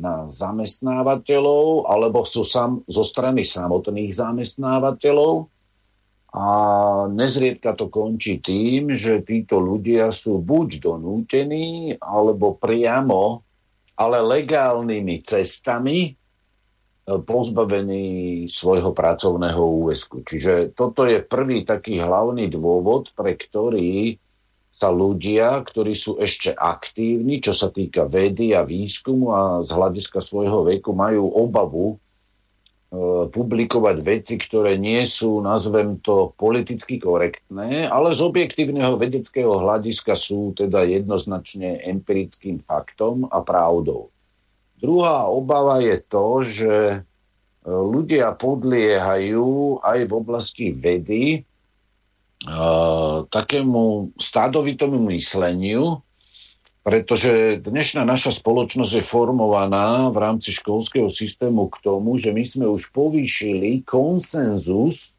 na zamestnávateľov alebo sú sam, zo strany samotných zamestnávateľov a nezriedka to končí tým, že títo ľudia sú buď donútení alebo priamo, ale legálnymi cestami pozbavení svojho pracovného úvesku. Čiže toto je prvý taký hlavný dôvod, pre ktorý sa ľudia, ktorí sú ešte aktívni, čo sa týka vedy a výskumu a z hľadiska svojho veku, majú obavu e, publikovať veci, ktoré nie sú, nazvem to, politicky korektné, ale z objektívneho vedeckého hľadiska sú teda jednoznačne empirickým faktom a pravdou. Druhá obava je to, že e, ľudia podliehajú aj v oblasti vedy uh, takému stádovitomu mysleniu, pretože dnešná naša spoločnosť je formovaná v rámci školského systému k tomu, že my sme už povýšili konsenzus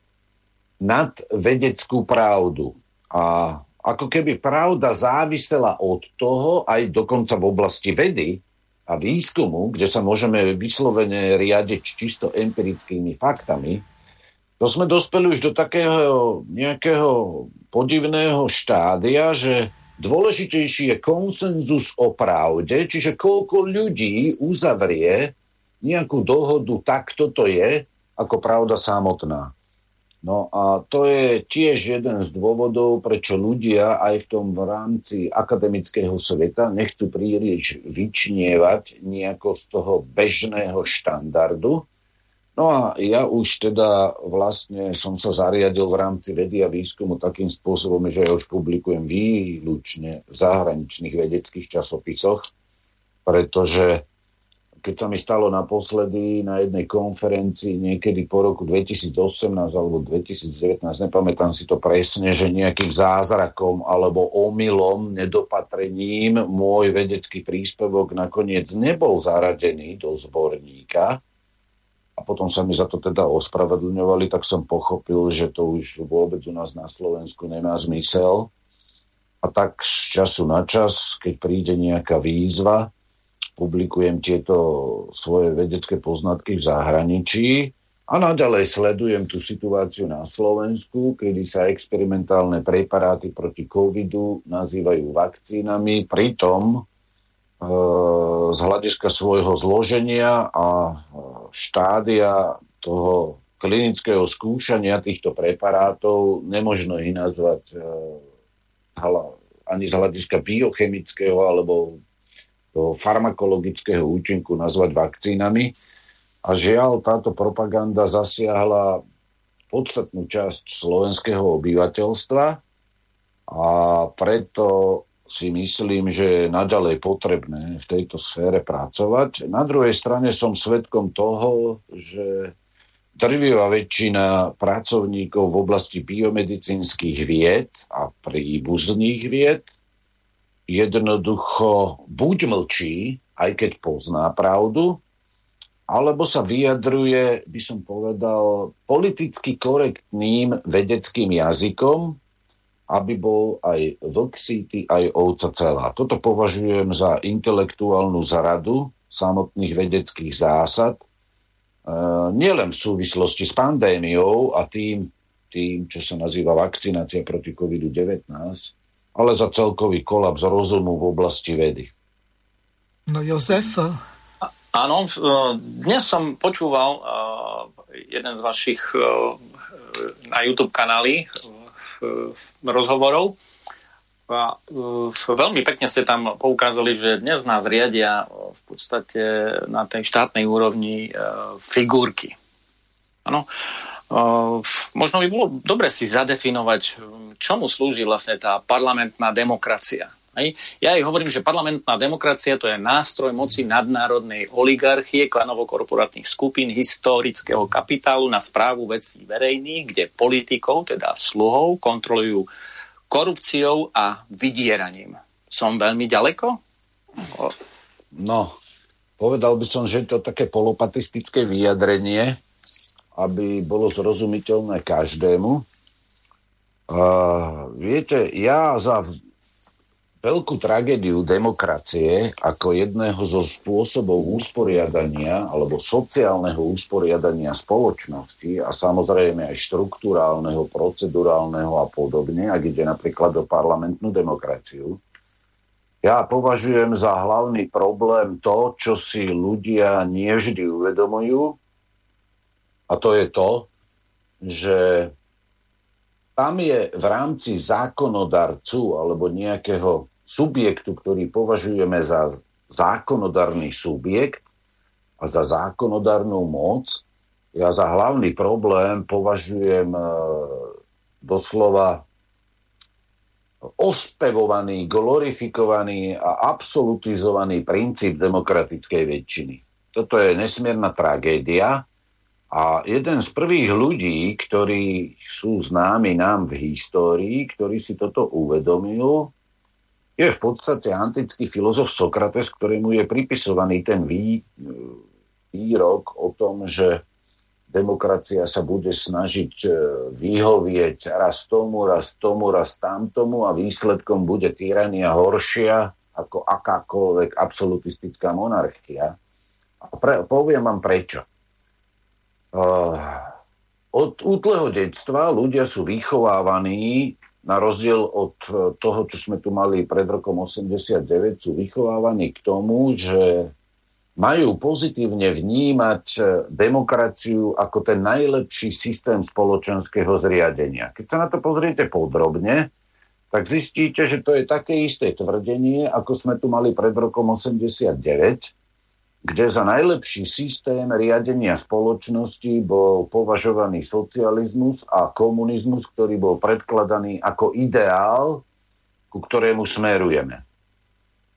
nad vedeckú pravdu. A ako keby pravda závisela od toho, aj dokonca v oblasti vedy, a výskumu, kde sa môžeme vyslovene riadiť čisto empirickými faktami, to sme dospeli už do takého nejakého podivného štádia, že dôležitejší je konsenzus o pravde, čiže koľko ľudí uzavrie nejakú dohodu, tak toto je, ako pravda samotná. No a to je tiež jeden z dôvodov, prečo ľudia aj v tom v rámci akademického sveta nechcú príliš vyčnievať nejako z toho bežného štandardu. No a ja už teda vlastne som sa zariadil v rámci vedy a výskumu takým spôsobom, že ja už publikujem výlučne v zahraničných vedeckých časopisoch, pretože keď sa mi stalo naposledy na jednej konferencii niekedy po roku 2018 alebo 2019, nepamätám si to presne, že nejakým zázrakom alebo omylom, nedopatrením môj vedecký príspevok nakoniec nebol zaradený do zborníka a potom sa mi za to teda ospravedlňovali, tak som pochopil, že to už vôbec u nás na Slovensku nemá zmysel. A tak z času na čas, keď príde nejaká výzva, publikujem tieto svoje vedecké poznatky v zahraničí a naďalej sledujem tú situáciu na Slovensku, kedy sa experimentálne preparáty proti covidu nazývajú vakcínami, pritom z hľadiska svojho zloženia a e, štádia toho klinického skúšania týchto preparátov nemožno ich nazvať e, ani z hľadiska biochemického alebo toho farmakologického účinku nazvať vakcínami. A žiaľ, táto propaganda zasiahla podstatnú časť slovenského obyvateľstva a preto si myslím, že je naďalej potrebné v tejto sfére pracovať. Na druhej strane som svedkom toho, že drvivá väčšina pracovníkov v oblasti biomedicínskych vied a príbuzných vied jednoducho buď mlčí, aj keď pozná pravdu, alebo sa vyjadruje, by som povedal, politicky korektným vedeckým jazykom, aby bol aj vlk síty, aj ovca celá. Toto považujem za intelektuálnu zaradu samotných vedeckých zásad, e, nielen v súvislosti s pandémiou a tým, tým, čo sa nazýva vakcinácia proti COVID-19, ale za celkový kolaps rozumu v oblasti vedy. No Jozef? Áno, dnes som počúval jeden z vašich na YouTube kanály rozhovorov a veľmi pekne ste tam poukázali, že dnes nás riadia v podstate na tej štátnej úrovni figurky. Áno. Možno by bolo dobre si zadefinovať čomu slúži vlastne tá parlamentná demokracia. Hej. Ja aj hovorím, že parlamentná demokracia to je nástroj moci nadnárodnej oligarchie, klanovo-korporátnych skupín, historického kapitálu na správu vecí verejných, kde politikov, teda sluhov, kontrolujú korupciou a vydieraním. Som veľmi ďaleko? No, povedal by som, že to také polopatistické vyjadrenie, aby bolo zrozumiteľné každému. Uh, viete, ja za veľkú tragédiu demokracie ako jedného zo spôsobov usporiadania alebo sociálneho usporiadania spoločnosti a samozrejme aj štruktúrálneho, procedurálneho a podobne, ak ide napríklad o parlamentnú demokraciu. Ja považujem za hlavný problém to, čo si ľudia nevždy uvedomujú, a to je to, že tam je v rámci zákonodarcu alebo nejakého subjektu, ktorý považujeme za zákonodarný subjekt a za zákonodarnú moc, ja za hlavný problém považujem e, doslova ospevovaný, glorifikovaný a absolutizovaný princíp demokratickej väčšiny. Toto je nesmierna tragédia a jeden z prvých ľudí, ktorí sú známi nám v histórii, ktorí si toto uvedomil, je v podstate antický filozof Sokrates, ktorému je pripisovaný ten vý, výrok o tom, že demokracia sa bude snažiť e, vyhovieť raz tomu, raz tomu, raz tamtomu a výsledkom bude tyrania horšia ako akákoľvek absolutistická monarchia. A pre, poviem vám prečo. Uh, od útleho detstva ľudia sú vychovávaní na rozdiel od e, toho, čo sme tu mali pred rokom 89, sú vychovávaní k tomu, že majú pozitívne vnímať e, demokraciu ako ten najlepší systém spoločenského zriadenia. Keď sa na to pozriete podrobne, tak zistíte, že to je také isté tvrdenie, ako sme tu mali pred rokom 89, kde za najlepší systém riadenia spoločnosti bol považovaný socializmus a komunizmus, ktorý bol predkladaný ako ideál, ku ktorému smerujeme.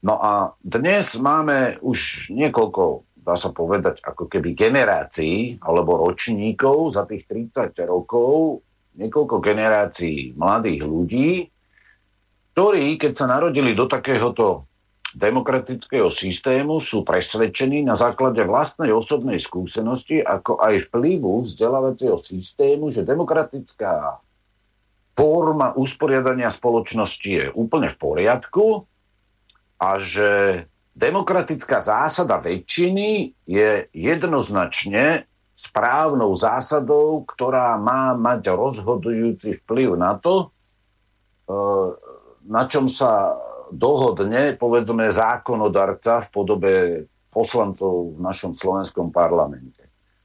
No a dnes máme už niekoľko, dá sa povedať, ako keby generácií alebo ročníkov za tých 30 rokov, niekoľko generácií mladých ľudí, ktorí, keď sa narodili do takéhoto demokratického systému sú presvedčení na základe vlastnej osobnej skúsenosti, ako aj vplyvu vzdelávacieho systému, že demokratická forma usporiadania spoločnosti je úplne v poriadku a že demokratická zásada väčšiny je jednoznačne správnou zásadou, ktorá má mať rozhodujúci vplyv na to, e, na čom sa dohodne, povedzme, zákonodarca v podobe poslancov v našom slovenskom parlamente.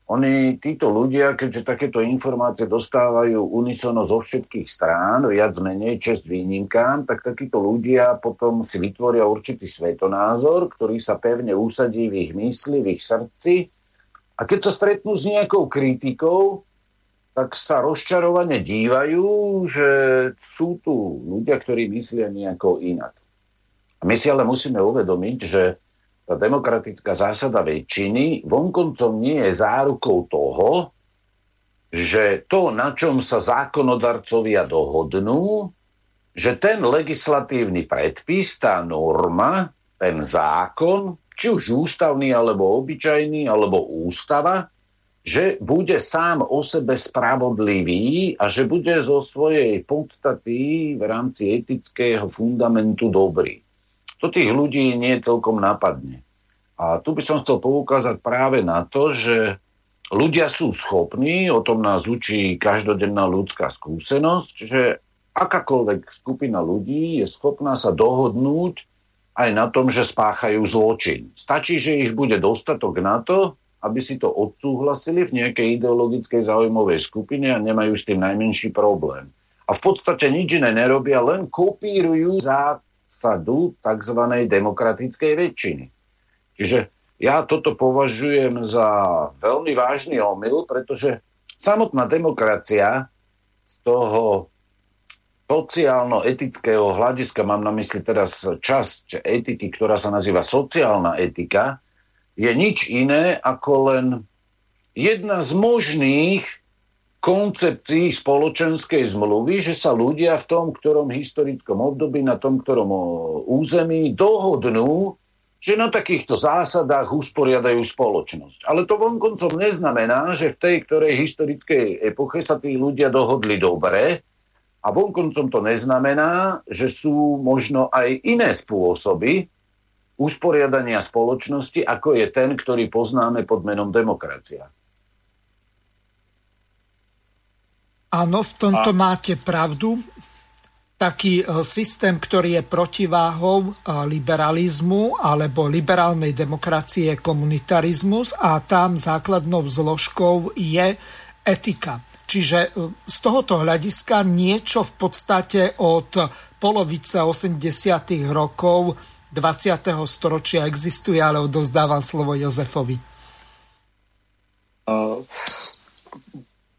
Oni, títo ľudia, keďže takéto informácie dostávajú unisono zo všetkých strán, viac menej čest výnimkám, tak takíto ľudia potom si vytvoria určitý svetonázor, ktorý sa pevne usadí v ich mysli, v ich srdci. A keď sa stretnú s nejakou kritikou, tak sa rozčarovane dívajú, že sú tu ľudia, ktorí myslia nejako inak. A my si ale musíme uvedomiť, že tá demokratická zásada väčšiny vonkoncom nie je zárukou toho, že to, na čom sa zákonodarcovia dohodnú, že ten legislatívny predpis, tá norma, ten zákon, či už ústavný, alebo obyčajný, alebo ústava, že bude sám o sebe spravodlivý a že bude zo svojej podstaty v rámci etického fundamentu dobrý to tých ľudí nie celkom napadne. A tu by som chcel poukázať práve na to, že ľudia sú schopní, o tom nás učí každodenná ľudská skúsenosť, že akákoľvek skupina ľudí je schopná sa dohodnúť aj na tom, že spáchajú zločin. Stačí, že ich bude dostatok na to, aby si to odsúhlasili v nejakej ideologickej zaujímavej skupine a nemajú s tým najmenší problém. A v podstate nič iné nerobia, len kopírujú za zásadu tzv. demokratickej väčšiny. Čiže ja toto považujem za veľmi vážny omyl, pretože samotná demokracia z toho sociálno-etického hľadiska, mám na mysli teraz časť etiky, ktorá sa nazýva sociálna etika, je nič iné ako len jedna z možných koncepcií spoločenskej zmluvy, že sa ľudia v tom ktorom historickom období, na tom ktorom území dohodnú, že na takýchto zásadách usporiadajú spoločnosť. Ale to vonkoncom neznamená, že v tej ktorej historickej epoche sa tí ľudia dohodli dobre A vonkoncom to neznamená, že sú možno aj iné spôsoby usporiadania spoločnosti, ako je ten, ktorý poznáme pod menom demokracia. Áno, v tomto A... máte pravdu. Taký e, systém, ktorý je protiváhou e, liberalizmu alebo liberálnej demokracie je komunitarizmus a tam základnou zložkou je etika. Čiže e, z tohoto hľadiska niečo v podstate od polovice 80. rokov 20. storočia existuje, ale odozdávam slovo Jozefovi.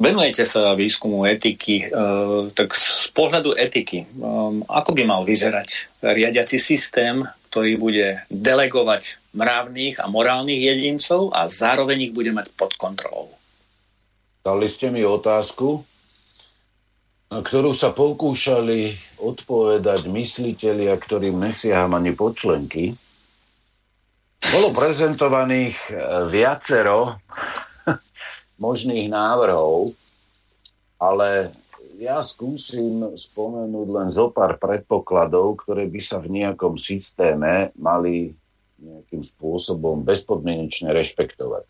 Venujete sa výskumu etiky, uh, tak z pohľadu etiky, um, ako by mal vyzerať riadiaci systém, ktorý bude delegovať mravných a morálnych jedincov a zároveň ich bude mať pod kontrolou? Dali ste mi otázku, na ktorú sa pokúšali odpovedať mysliteľia, ktorým nesiaham ani počlenky. Bolo prezentovaných eh, viacero možných návrhov, ale ja skúsim spomenúť len zo pár predpokladov, ktoré by sa v nejakom systéme mali nejakým spôsobom bezpodmienečne rešpektovať.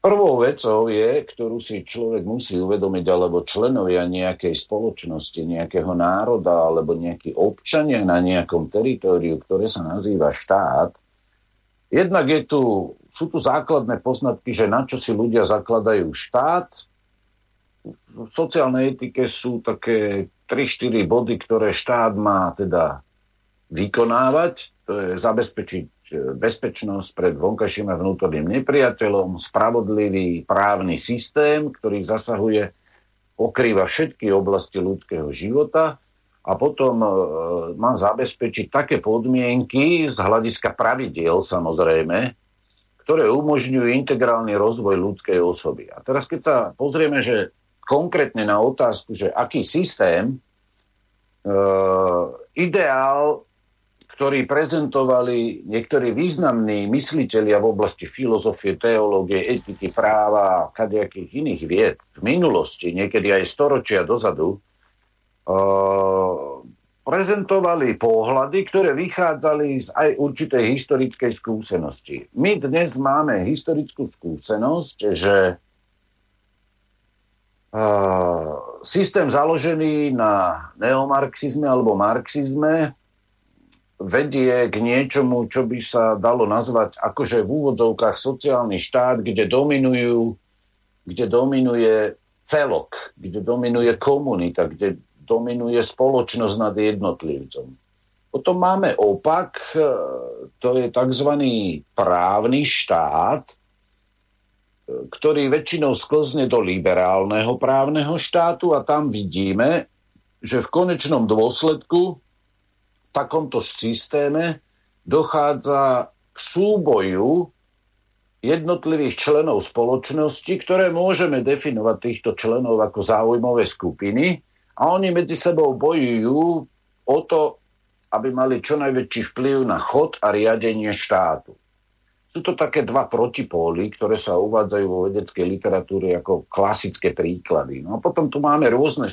Prvou vecou je, ktorú si človek musí uvedomiť, alebo členovia nejakej spoločnosti, nejakého národa, alebo nejakí občania na nejakom teritóriu, ktoré sa nazýva štát, jednak je tu, sú tu základné poznatky, že na čo si ľudia zakladajú štát. V sociálnej etike sú také 3-4 body, ktoré štát má teda vykonávať. To je zabezpečiť bezpečnosť pred vonkajším a vnútorným nepriateľom, spravodlivý právny systém, ktorý zasahuje, pokrýva všetky oblasti ľudského života a potom e, má zabezpečiť také podmienky z hľadiska pravidiel samozrejme, ktoré umožňujú integrálny rozvoj ľudskej osoby. A teraz keď sa pozrieme, že konkrétne na otázku, že aký systém, e, ideál ktorí prezentovali niektorí významní mysliteľia v oblasti filozofie, teológie, etiky, práva a kadejakých iných vied v minulosti, niekedy aj storočia dozadu, prezentovali pohľady, ktoré vychádzali z aj určitej historickej skúsenosti. My dnes máme historickú skúsenosť, že uh, systém založený na neomarxizme alebo marxizme vedie k niečomu, čo by sa dalo nazvať akože v úvodzovkách sociálny štát, kde dominujú, kde dominuje celok, kde dominuje komunita, kde dominuje spoločnosť nad jednotlivcom. Potom máme opak, e, to je tzv. právny štát, e, ktorý väčšinou sklzne do liberálneho právneho štátu a tam vidíme, že v konečnom dôsledku takomto systéme dochádza k súboju jednotlivých členov spoločnosti, ktoré môžeme definovať týchto členov ako záujmové skupiny a oni medzi sebou bojujú o to, aby mali čo najväčší vplyv na chod a riadenie štátu. Sú to také dva protipóly, ktoré sa uvádzajú vo vedeckej literatúre ako klasické príklady. No a potom tu máme rôzne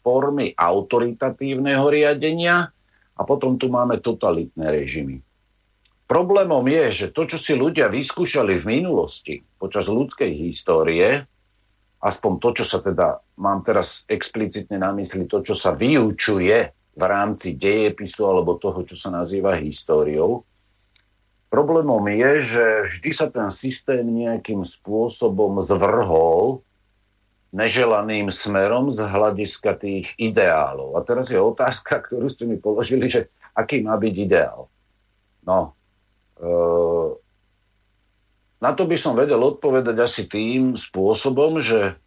formy autoritatívneho riadenia, a potom tu máme totalitné režimy. Problémom je, že to, čo si ľudia vyskúšali v minulosti počas ľudskej histórie, aspoň to, čo sa teda, mám teraz explicitne na mysli, to, čo sa vyučuje v rámci dejepisu alebo toho, čo sa nazýva históriou, problémom je, že vždy sa ten systém nejakým spôsobom zvrhol neželaným smerom z hľadiska tých ideálov. A teraz je otázka, ktorú ste mi položili, že aký má byť ideál. No, e, na to by som vedel odpovedať asi tým spôsobom, že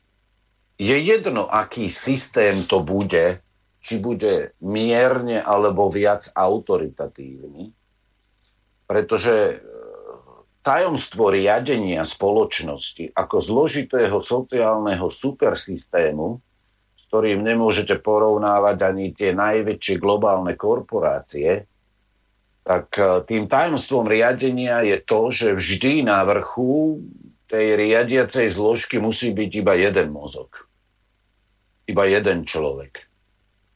je jedno, aký systém to bude, či bude mierne alebo viac autoritatívny, pretože tajomstvo riadenia spoločnosti ako zložitého sociálneho supersystému, s ktorým nemôžete porovnávať ani tie najväčšie globálne korporácie, tak e, tým tajomstvom riadenia je to, že vždy na vrchu tej riadiacej zložky musí byť iba jeden mozog. Iba jeden človek.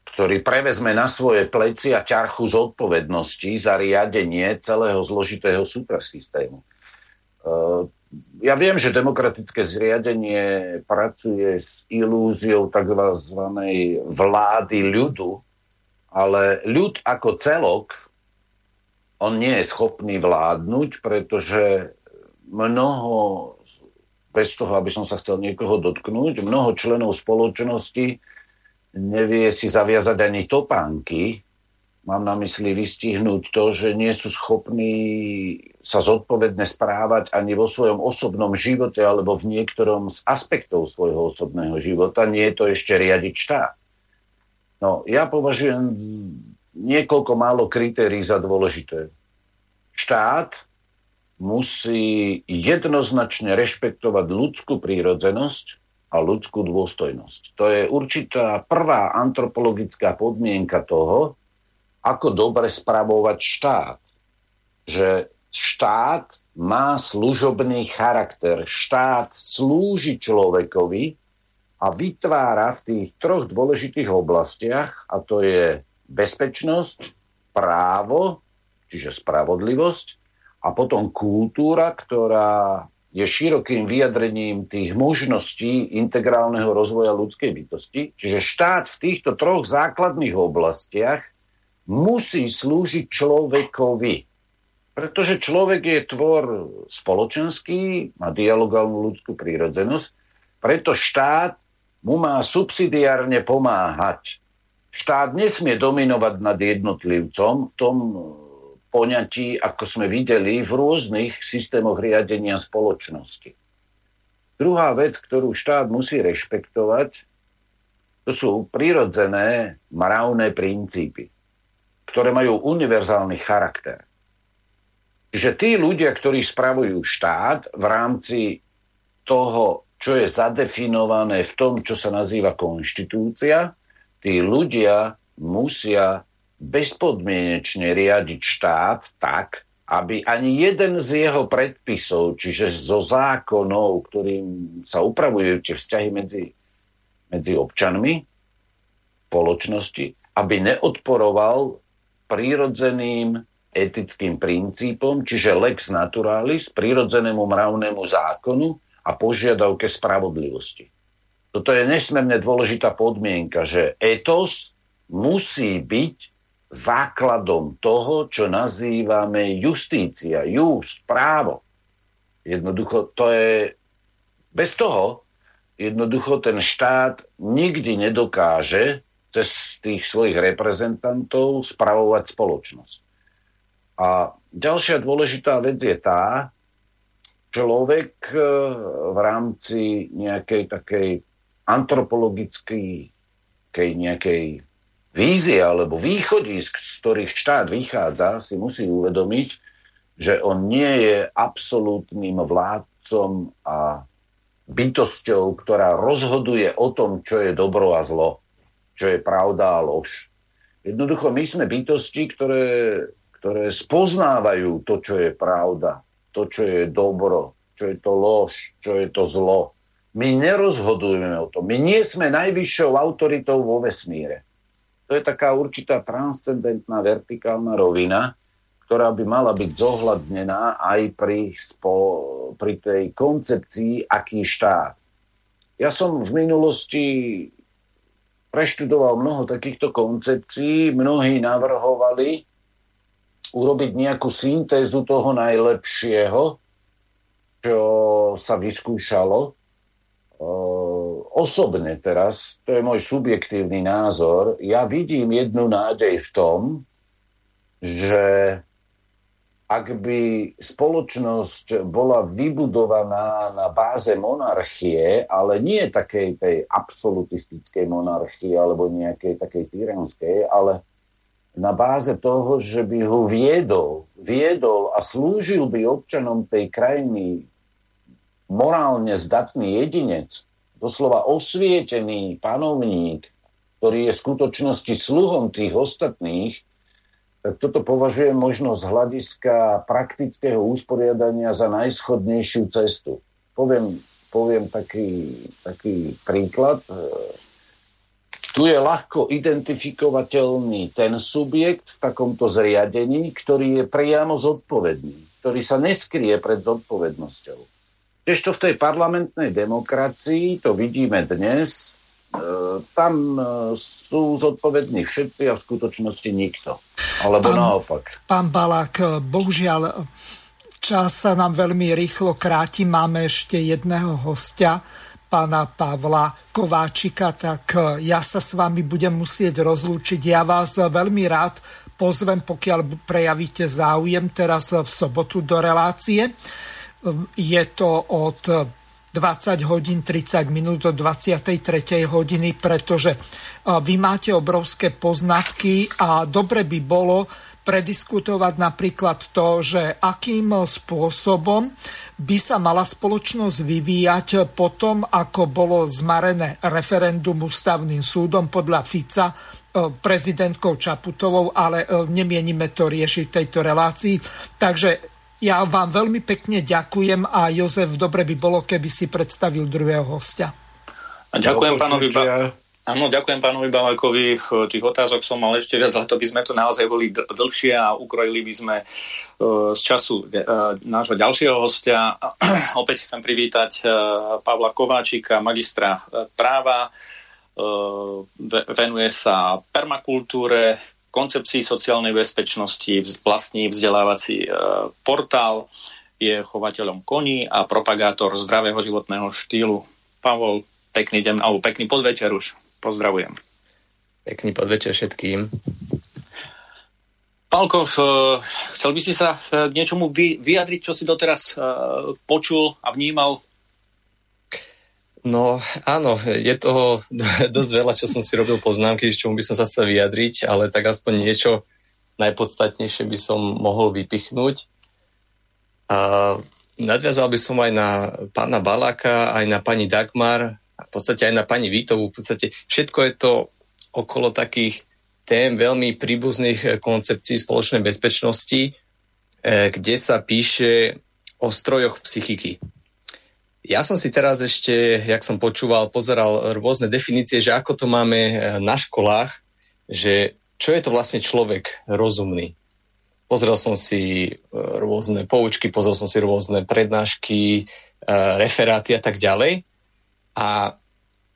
ktorý prevezme na svoje pleci a ťarchu zodpovednosti za riadenie celého zložitého supersystému. E, ja viem, že demokratické zriadenie pracuje s ilúziou tzv. vlády ľudu, ale ľud ako celok, on nie je schopný vládnuť, pretože mnoho, bez toho, aby som sa chcel niekoho dotknúť, mnoho členov spoločnosti nevie si zaviazať ani topánky, mám na mysli vystihnúť to, že nie sú schopní sa zodpovedne správať ani vo svojom osobnom živote alebo v niektorom z aspektov svojho osobného života, nie je to ešte riadiť štát. No, ja považujem niekoľko málo kritérií za dôležité. Štát musí jednoznačne rešpektovať ľudskú prírodzenosť a ľudskú dôstojnosť. To je určitá prvá antropologická podmienka toho, ako dobre spravovať štát. Že štát má služobný charakter. Štát slúži človekovi a vytvára v tých troch dôležitých oblastiach, a to je bezpečnosť, právo, čiže spravodlivosť, a potom kultúra, ktorá je širokým vyjadrením tých možností integrálneho rozvoja ľudskej bytosti. Čiže štát v týchto troch základných oblastiach musí slúžiť človekovi. Pretože človek je tvor spoločenský, má dialogálnu ľudskú prírodzenosť, preto štát mu má subsidiárne pomáhať. Štát nesmie dominovať nad jednotlivcom v tom poňatí, ako sme videli v rôznych systémoch riadenia spoločnosti. Druhá vec, ktorú štát musí rešpektovať, to sú prirodzené mravné princípy, ktoré majú univerzálny charakter. Čiže tí ľudia, ktorí spravujú štát v rámci toho čo je zadefinované v tom, čo sa nazýva konštitúcia, tí ľudia musia bezpodmienečne riadiť štát tak, aby ani jeden z jeho predpisov, čiže zo zákonov, ktorým sa upravujú tie vzťahy medzi, medzi občanmi spoločnosti, aby neodporoval prírodzeným etickým princípom, čiže lex naturalis, prírodzenému mravnému zákonu, a požiadavke spravodlivosti. Toto je nesmierne dôležitá podmienka, že etos musí byť základom toho, čo nazývame justícia, just, právo. Jednoducho to je... Bez toho jednoducho ten štát nikdy nedokáže cez tých svojich reprezentantov spravovať spoločnosť. A ďalšia dôležitá vec je tá, človek e, v rámci nejakej takej antropologickej nejakej vízie alebo východisk, z ktorých štát vychádza, si musí uvedomiť, že on nie je absolútnym vládcom a bytosťou, ktorá rozhoduje o tom, čo je dobro a zlo, čo je pravda a lož. Jednoducho my sme bytosti, ktoré, ktoré spoznávajú to, čo je pravda to, čo je dobro, čo je to lož, čo je to zlo. My nerozhodujeme o tom. My nie sme najvyššou autoritou vo vesmíre. To je taká určitá transcendentná vertikálna rovina, ktorá by mala byť zohľadnená aj pri, spo, pri tej koncepcii, aký štát. Ja som v minulosti preštudoval mnoho takýchto koncepcií, mnohí navrhovali, urobiť nejakú syntézu toho najlepšieho, čo sa vyskúšalo. Osobne teraz, to je môj subjektívny názor, ja vidím jednu nádej v tom, že ak by spoločnosť bola vybudovaná na báze monarchie, ale nie takej tej absolutistickej monarchie alebo nejakej takej tyranskej, ale na báze toho, že by ho viedol, viedol a slúžil by občanom tej krajiny morálne zdatný jedinec, doslova osvietený panovník, ktorý je v skutočnosti sluhom tých ostatných, tak toto považujem možno z hľadiska praktického usporiadania za najschodnejšiu cestu. Poviem, poviem taký, taký príklad. tu je ľahko identifikovateľný ten subjekt v takomto zriadení, ktorý je priamo zodpovedný, ktorý sa neskrie pred zodpovednosťou. Ešte v tej parlamentnej demokracii, to vidíme dnes, e, tam e, sú zodpovední všetci a v skutočnosti nikto. Alebo pán, naopak. Pán Balák, bohužiaľ čas sa nám veľmi rýchlo kráti. Máme ešte jedného hostia pána Pavla Kováčika, tak e, ja sa s vami budem musieť rozlúčiť. Ja vás veľmi rád pozvem, pokiaľ prejavíte záujem teraz v sobotu do relácie. Je to od 20 hodín 30 minút do 23. hodiny, pretože vy máte obrovské poznatky a dobre by bolo, prediskutovať napríklad to, že akým spôsobom by sa mala spoločnosť vyvíjať potom, ako bolo zmarené referendum ústavným súdom podľa Fica e, prezidentkou Čaputovou, ale e, nemienime to riešiť v tejto relácii. Takže ja vám veľmi pekne ďakujem a Jozef, dobre by bolo, keby si predstavil druhého hostia. A ďakujem pánovi ba- Áno, ďakujem pánovi Balakovi. Tých otázok som mal ešte viac, ale to by sme to naozaj boli dlhšie a ukrojili by sme e, z času e, nášho ďalšieho hostia. Opäť chcem privítať e, Pavla Kováčika, magistra práva. Venuje sa permakultúre, koncepcii sociálnej bezpečnosti, vlastní vzdelávací portál, je chovateľom koní a propagátor zdravého životného štýlu. Pavol, pekný deň, alebo pekný podvečer už. Pozdravujem. Pekný podvečer všetkým. Palkov, eh, chcel by si sa eh, k niečomu vyjadriť, čo si doteraz počul a vnímal? No áno, je toho dosť veľa, čo som si robil poznámky, čomu by som sa chcel vyjadriť, ale tak aspoň niečo najpodstatnejšie by som mohol vypichnúť. A nadviazal by som aj na pána Baláka, aj na pani Dagmar, a v podstate aj na pani Vítovú, v podstate všetko je to okolo takých tém veľmi príbuzných koncepcií spoločnej bezpečnosti, eh, kde sa píše o strojoch psychiky. Ja som si teraz ešte, jak som počúval, pozeral rôzne definície, že ako to máme eh, na školách, že čo je to vlastne človek rozumný. Pozrel som si rôzne poučky, pozrel som si rôzne prednášky, referáty a tak ďalej. A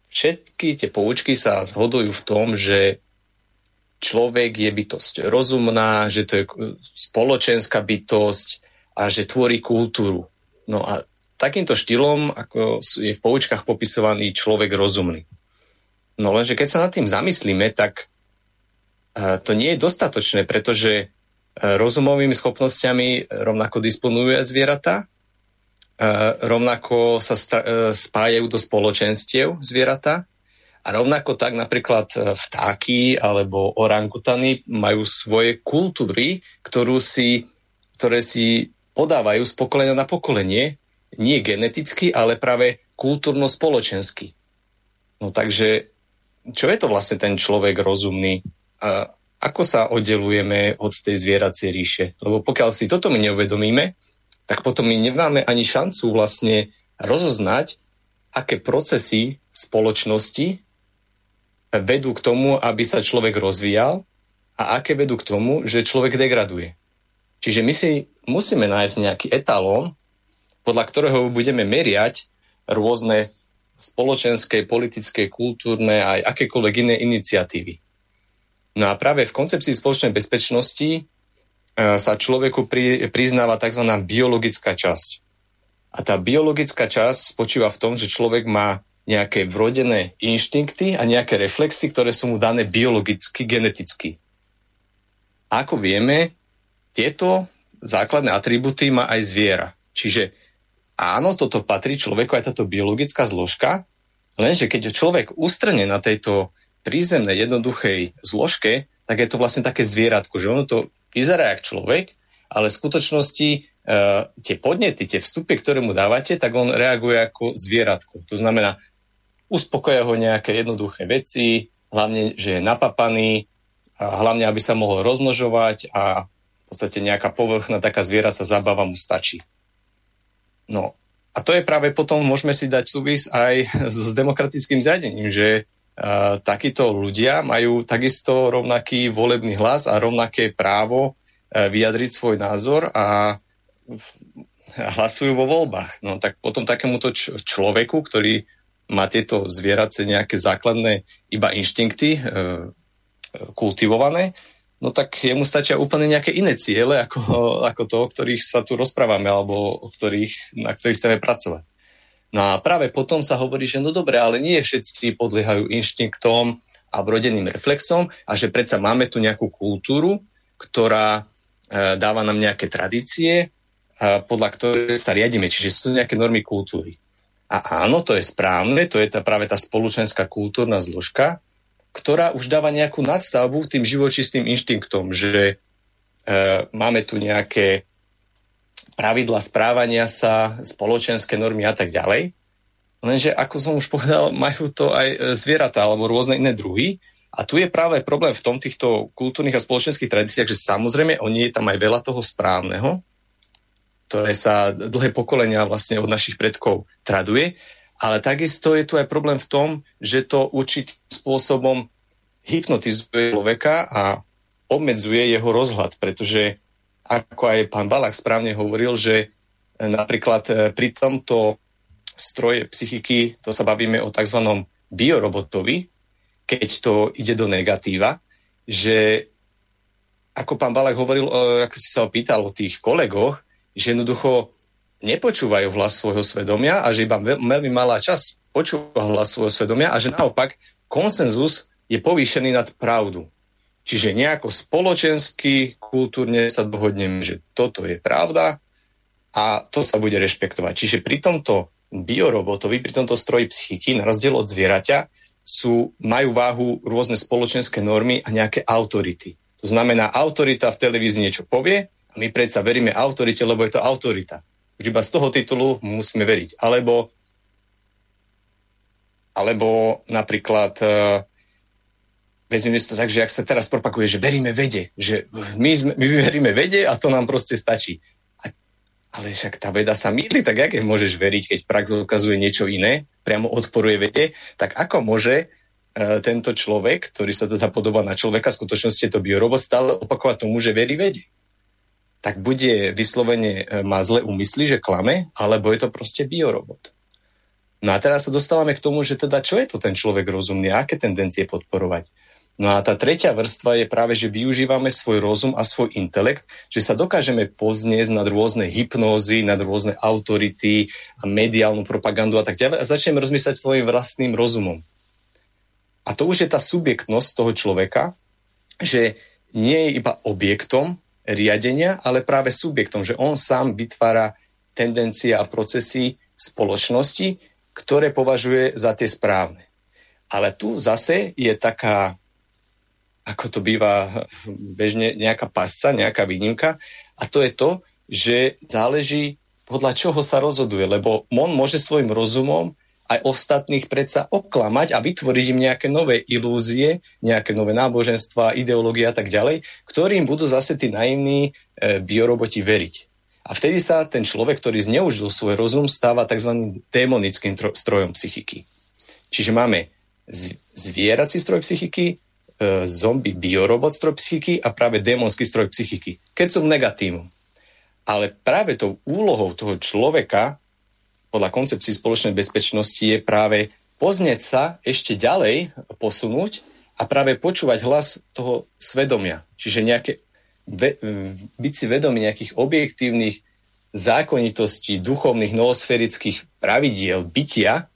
všetky tie poučky sa zhodujú v tom, že človek je bytosť rozumná, že to je spoločenská bytosť a že tvorí kultúru. No a takýmto štýlom, ako je v poučkách popisovaný človek rozumný. No lenže keď sa nad tým zamyslíme, tak e, to nie je dostatočné, pretože e, rozumovými schopnosťami rovnako disponujú zvieratá rovnako sa spájajú do spoločenstiev zvieratá a rovnako tak napríklad vtáky alebo orangutany majú svoje kultúry, ktorú si, ktoré si podávajú z pokolenia na pokolenie, nie geneticky, ale práve kultúrno-spoločensky. No takže, čo je to vlastne ten človek rozumný? A ako sa oddelujeme od tej zvieracej ríše? Lebo pokiaľ si toto my neuvedomíme, tak potom my nemáme ani šancu vlastne rozoznať, aké procesy v spoločnosti vedú k tomu, aby sa človek rozvíjal a aké vedú k tomu, že človek degraduje. Čiže my si musíme nájsť nejaký etalón, podľa ktorého budeme meriať rôzne spoločenské, politické, kultúrne aj akékoľvek iné iniciatívy. No a práve v koncepcii spoločnej bezpečnosti E, sa človeku pri, priznáva tzv. biologická časť. A tá biologická časť spočíva v tom, že človek má nejaké vrodené inštinkty a nejaké reflexy, ktoré sú mu dané biologicky, geneticky. A ako vieme, tieto základné atributy má aj zviera. Čiže áno, toto patrí človeku, aj táto biologická zložka, lenže keď človek ustrne na tejto prízemnej, jednoduchej zložke, tak je to vlastne také zvieratko, že ono to vyzerá jak človek, ale v skutočnosti e, tie podnety, tie vstupy, ktoré mu dávate, tak on reaguje ako zvieratko. To znamená, uspokoja ho nejaké jednoduché veci, hlavne, že je napapaný, a hlavne, aby sa mohol rozmnožovať a v podstate nejaká povrchná taká zvieracia zábava mu stačí. No a to je práve potom, môžeme si dať súvis aj s demokratickým zriadením, že takíto ľudia majú takisto rovnaký volebný hlas a rovnaké právo vyjadriť svoj názor a hlasujú vo voľbách. No tak potom takémuto človeku, ktorý má tieto zvierace nejaké základné iba inštinkty e, kultivované, no tak jemu stačia úplne nejaké iné ciele ako, ako to, o ktorých sa tu rozprávame alebo o ktorých, na ktorých chceme pracovať. No a práve potom sa hovorí, že no dobre, ale nie všetci podliehajú inštinktom a vrodeným reflexom a že predsa máme tu nejakú kultúru, ktorá e, dáva nám nejaké tradície, e, podľa ktoré sa riadíme, čiže sú tu nejaké normy kultúry. A áno, to je správne, to je tá, práve tá spoločenská kultúrna zložka, ktorá už dáva nejakú nadstavbu tým živočistým inštinktom, že e, máme tu nejaké pravidla správania sa, spoločenské normy a tak ďalej. Lenže, ako som už povedal, majú to aj e, zvieratá alebo rôzne iné druhy. A tu je práve problém v tom týchto kultúrnych a spoločenských tradíciách, že samozrejme oni je tam aj veľa toho správneho, ktoré sa dlhé pokolenia vlastne od našich predkov traduje, ale takisto je tu aj problém v tom, že to určitým spôsobom hypnotizuje človeka a obmedzuje jeho rozhľad, pretože ako aj pán Balach správne hovoril, že e, napríklad e, pri tomto stroje psychiky, to sa bavíme o tzv. biorobotovi, keď to ide do negatíva, že ako pán Balach hovoril, e, ako si sa opýtal o tých kolegoch, že jednoducho nepočúvajú hlas svojho svedomia a že iba veľmi malá čas počúva hlas svojho svedomia a že naopak konsenzus je povýšený nad pravdu. Čiže nejako spoločensky, kultúrne sa dohodneme, že toto je pravda a to sa bude rešpektovať. Čiže pri tomto biorobotovi, pri tomto stroji psychiky, na rozdiel od zvieraťa, sú, majú váhu rôzne spoločenské normy a nejaké autority. To znamená, autorita v televízii niečo povie a my predsa veríme autorite, lebo je to autorita. Už iba z toho titulu musíme veriť. Alebo, alebo napríklad vezmeme si to tak, že ak sa teraz propakuje, že veríme vede, že my, sme, my veríme vede a to nám proste stačí. A, ale však tá veda sa mýli, tak jak môžeš veriť, keď prax ukazuje niečo iné, priamo odporuje vede, tak ako môže uh, tento človek, ktorý sa teda podobá na človeka, v skutočnosti je to biorobot, stále opakovať tomu, že verí vede? Tak bude vyslovene, uh, má zle úmysly, že klame, alebo je to proste biorobot. No a teraz sa dostávame k tomu, že teda čo je to ten človek rozumný, aké tendencie podporovať. No a tá tretia vrstva je práve, že využívame svoj rozum a svoj intelekt, že sa dokážeme poznieť nad rôzne hypnózy, nad rôzne autority a mediálnu propagandu a tak ďalej a začneme rozmýšľať svojim vlastným rozumom. A to už je tá subjektnosť toho človeka, že nie je iba objektom riadenia, ale práve subjektom, že on sám vytvára tendencie a procesy spoločnosti, ktoré považuje za tie správne. Ale tu zase je taká ako to býva bežne, nejaká pasca, nejaká výnimka. A to je to, že záleží podľa čoho sa rozhoduje, lebo on môže svojim rozumom aj ostatných predsa oklamať a vytvoriť im nejaké nové ilúzie, nejaké nové náboženstva, ideológie a tak ďalej, ktorým budú zase tí naivní e, bioroboti veriť. A vtedy sa ten človek, ktorý zneužil svoj rozum, stáva tzv. démonickým strojom psychiky. Čiže máme zvierací stroj psychiky, E, zombie biorobot stroj psychiky a práve démonský stroj psychiky, keď sú negatívum. Ale práve tou úlohou toho človeka podľa koncepcií spoločnej bezpečnosti je práve poznieť sa ešte ďalej, posunúť a práve počúvať hlas toho svedomia. Čiže nejaké, byť si vedomý nejakých objektívnych zákonitostí, duchovných, noosférických pravidiel bytia,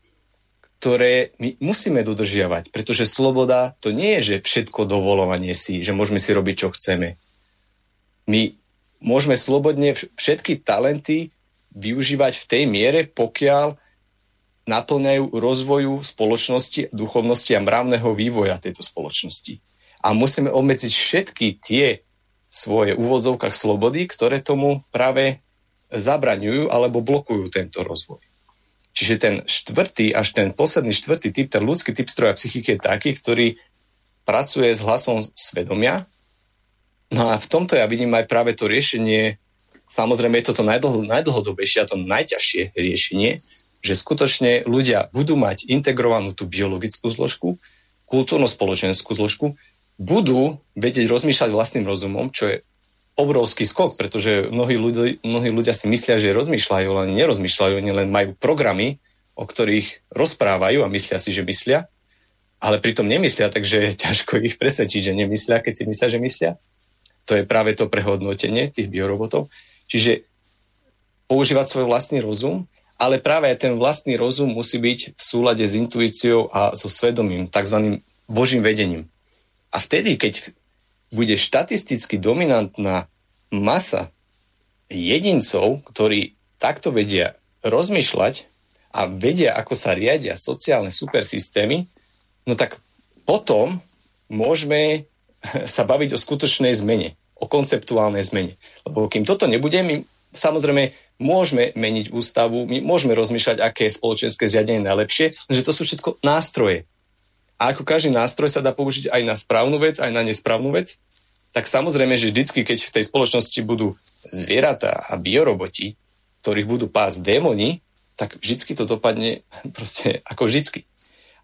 ktoré my musíme dodržiavať, pretože sloboda to nie je, že všetko dovolovanie si, že môžeme si robiť, čo chceme. My môžeme slobodne všetky talenty využívať v tej miere, pokiaľ naplňajú rozvoju spoločnosti, duchovnosti a mravného vývoja tejto spoločnosti. A musíme obmedziť všetky tie svoje úvodzovkách slobody, ktoré tomu práve zabraňujú alebo blokujú tento rozvoj. Čiže ten štvrtý, až ten posledný štvrtý typ, ten ľudský typ stroja psychiky je taký, ktorý pracuje s hlasom svedomia. No a v tomto ja vidím aj práve to riešenie, samozrejme je toto najdlho, najdlhodobejšie a to najťažšie riešenie, že skutočne ľudia budú mať integrovanú tú biologickú zložku, kultúrno-spoločenskú zložku, budú vedieť rozmýšľať vlastným rozumom, čo je obrovský skok, pretože mnohí ľudia, mnohí ľudia si myslia, že rozmýšľajú, len nerozmýšľajú, oni len majú programy, o ktorých rozprávajú a myslia si, že myslia, ale pritom nemyslia, takže ťažko ich presvedčiť, že nemyslia, keď si myslia, že myslia. To je práve to prehodnotenie tých biorobotov. Čiže používať svoj vlastný rozum, ale práve ten vlastný rozum musí byť v súlade s intuíciou a so svedomím, tzv. božím vedením. A vtedy, keď bude štatisticky dominantná masa jedincov, ktorí takto vedia rozmýšľať a vedia, ako sa riadia sociálne supersystémy, no tak potom môžeme sa baviť o skutočnej zmene, o konceptuálnej zmene. Lebo kým toto nebude, my samozrejme môžeme meniť ústavu, my môžeme rozmýšľať, aké je spoločenské zriadenie najlepšie, že to sú všetko nástroje. A ako každý nástroj sa dá použiť aj na správnu vec, aj na nesprávnu vec, tak samozrejme, že vždycky, keď v tej spoločnosti budú zvieratá a bioroboti, ktorých budú pásť démoni, tak vždycky to dopadne proste ako vždycky.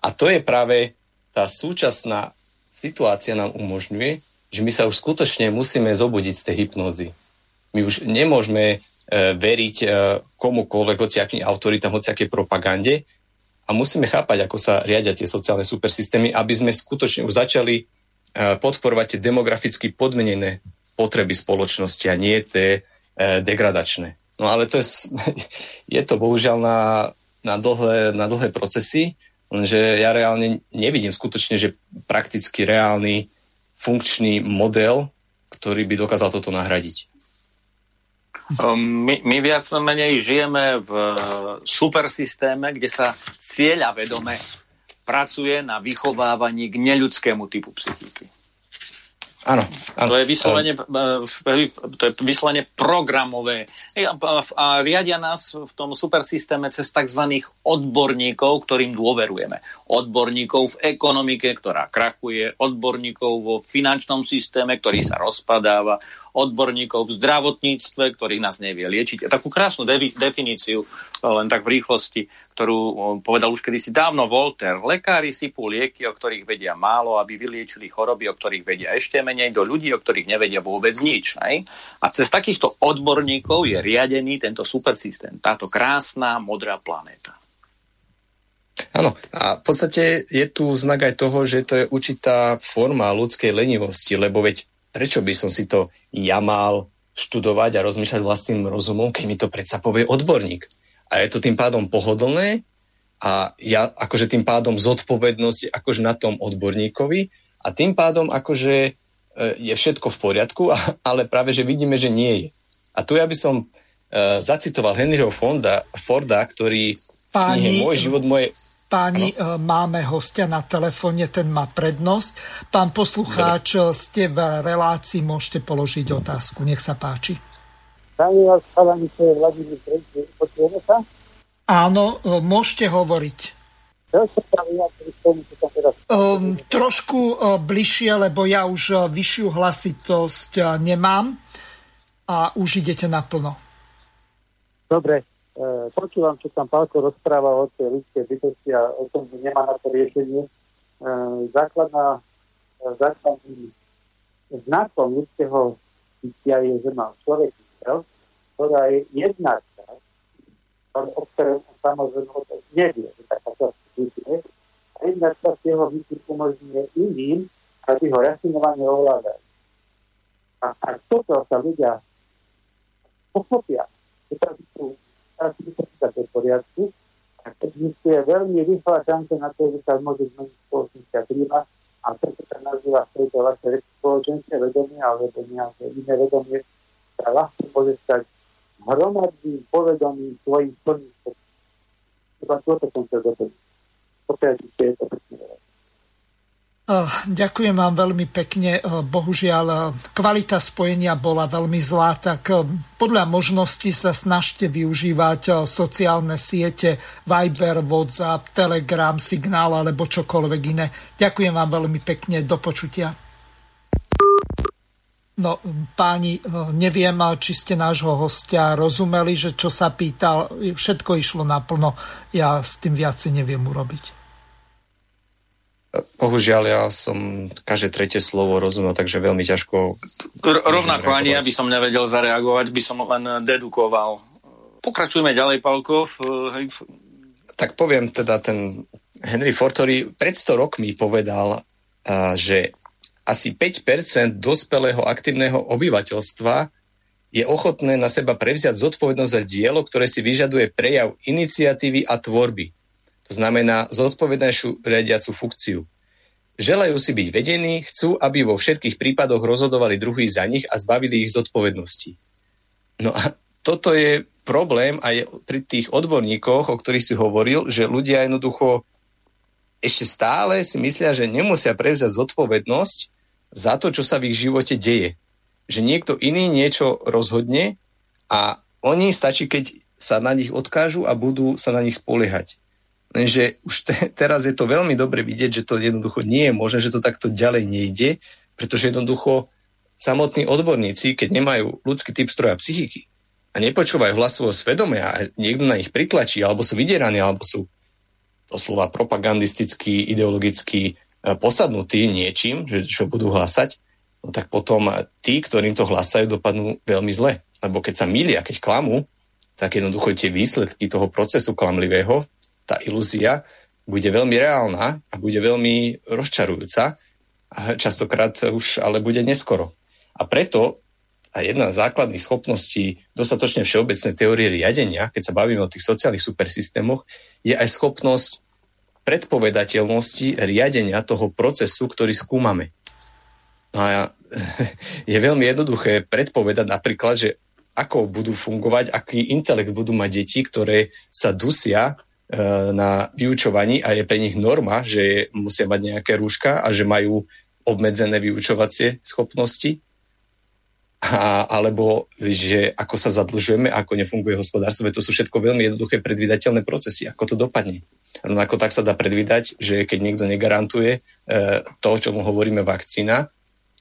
A to je práve tá súčasná situácia nám umožňuje, že my sa už skutočne musíme zobudiť z tej hypnózy. My už nemôžeme e, veriť e, komukoľvek, hociakým autoritám, hociakej propagande, a musíme chápať, ako sa riadia tie sociálne supersystémy, aby sme skutočne už začali e, podporovať tie demograficky podmenené potreby spoločnosti a nie tie e, degradačné. No ale to je, je to bohužiaľ na, na, dlhé, na dlhé procesy, lenže ja reálne nevidím skutočne, že prakticky reálny funkčný model, ktorý by dokázal toto nahradiť. Ehm, my, my viac menej žijeme v eh, supersystéme, kde sa cieľa vedome pracuje na vychovávaní k neľudskému typu psychiky. Áno. To je vyslovene, eh, to je vyslovene programové. A riadia nás v tom supersystéme cez tzv. odborníkov, ktorým dôverujeme. Odborníkov v ekonomike, ktorá krachuje, odborníkov vo finančnom systéme, ktorý sa rozpadáva, odborníkov v zdravotníctve, ktorých nás nevie liečiť. A takú krásnu de- definíciu, len tak v rýchlosti, ktorú povedal už kedysi dávno Volter. Lekári sypú lieky, o ktorých vedia málo, aby vyliečili choroby, o ktorých vedia ešte menej, do ľudí, o ktorých nevedia vôbec nič. Ne? A cez takýchto odborníkov je riadený tento supersystém, táto krásna modrá planéta. Áno, a v podstate je tu znak aj toho, že to je určitá forma ľudskej lenivosti, lebo veď prečo by som si to ja mal študovať a rozmýšľať vlastným rozumom, keď mi to predsa povie odborník. A je to tým pádom pohodlné a ja akože tým pádom zodpovednosť akože na tom odborníkovi a tým pádom akože e, je všetko v poriadku, ale práve, že vidíme, že nie je. A tu ja by som uh, zacitoval Henryho Fonda, Forda, ktorý Páni, Môj život, moje, Páni, ano? E, máme hostia na telefóne, ten má prednosť. Pán poslucháč, Dobre. ste v relácii, môžete položiť otázku. Nech sa páči. Vladimír počujeme sa? Áno, e, môžete hovoriť. Um, trošku uh, bližšie, lebo ja už uh, vyššiu hlasitosť uh, nemám a už idete naplno. Dobre, E, počúvam, čo tam Pálko rozpráva o tej ľudskej bytosti a o tom, že nemá na to riešenie. E, základná, e, základným znakom ľudského bytia je, že má človek mysel, ktorá je jedna časť, o ktorej on samozrejme nevie, že taká časť. A jedna časť jeho mysli umožňuje iným, aby ho rafinovane ovládali. A ak toto sa ľudia pochopia, že to situácia v poriadku. A existuje veľmi rýchla šanca na to, že sa môže zmeniť spoločenská klíma. A to, čo sa nazýva v tejto vašej spoločenské vedomie alebo nejaké iné vedomie, sa ľahko môže stať hromadným povedomím svojim plným Iba toto som chcel doplniť. Pokiaľ je to presne ďakujem vám veľmi pekne. Bohužiaľ, kvalita spojenia bola veľmi zlá, tak podľa možností sa snažte využívať sociálne siete Viber, WhatsApp, Telegram, Signál alebo čokoľvek iné. Ďakujem vám veľmi pekne. Do počutia. No, páni, neviem, či ste nášho hostia rozumeli, že čo sa pýtal, všetko išlo naplno. Ja s tým viacej neviem urobiť. Bohužiaľ, ja som každé tretie slovo rozumel, takže veľmi ťažko... R- rovnako ani ja by som nevedel zareagovať, by som len dedukoval. Pokračujeme ďalej, Palkov. Tak poviem teda, ten Henry Ford, ktorý pred 100 rokmi povedal, že asi 5% dospelého aktívneho obyvateľstva je ochotné na seba prevziať zodpovednosť za dielo, ktoré si vyžaduje prejav iniciatívy a tvorby to znamená zodpovednejšiu riadiacu funkciu. Želajú si byť vedení, chcú, aby vo všetkých prípadoch rozhodovali druhý za nich a zbavili ich zodpovednosti. No a toto je problém aj pri tých odborníkoch, o ktorých si hovoril, že ľudia jednoducho ešte stále si myslia, že nemusia prevziať zodpovednosť za to, čo sa v ich živote deje. Že niekto iný niečo rozhodne a oni stačí, keď sa na nich odkážu a budú sa na nich spoliehať. Lenže už te, teraz je to veľmi dobre vidieť, že to jednoducho nie je možné, že to takto ďalej nejde, pretože jednoducho samotní odborníci, keď nemajú ľudský typ stroja psychiky a nepočúvajú hlas svojho svedomia a niekto na nich pritlačí, alebo sú vydieraní, alebo sú doslova propagandisticky, ideologicky e, posadnutí niečím, že čo budú hlasať, no tak potom tí, ktorým to hlasajú, dopadnú veľmi zle. Lebo keď sa milia, keď klamú, tak jednoducho tie výsledky toho procesu klamlivého tá ilúzia bude veľmi reálna a bude veľmi rozčarujúca a častokrát už ale bude neskoro. A preto a jedna z základných schopností dostatočne všeobecnej teórie riadenia, keď sa bavíme o tých sociálnych supersystémoch, je aj schopnosť predpovedateľnosti riadenia toho procesu, ktorý skúmame. No a je veľmi jednoduché predpovedať napríklad, že ako budú fungovať, aký intelekt budú mať deti, ktoré sa dusia na vyučovaní a je pre nich norma, že musia mať nejaké rúška a že majú obmedzené vyučovacie schopnosti, a, alebo že ako sa zadlžujeme, ako nefunguje hospodárstvo. To sú všetko veľmi jednoduché predvydateľné procesy, ako to dopadne. Rovnako tak sa dá predvídať, že keď niekto negarantuje e, to, čo mu hovoríme vakcína,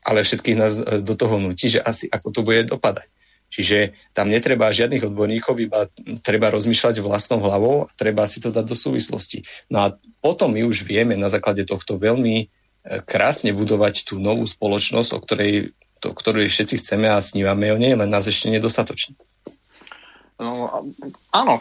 ale všetkých nás e, do toho nutí, že asi ako to bude dopadať. Čiže tam netreba žiadnych odborníkov, iba treba rozmýšľať vlastnou hlavou a treba si to dať do súvislosti. No a potom my už vieme na základe tohto veľmi e, krásne budovať tú novú spoločnosť, o ktorej, to, ktorej všetci chceme a snívame o nej, len nás ešte nedostatočne. No, áno,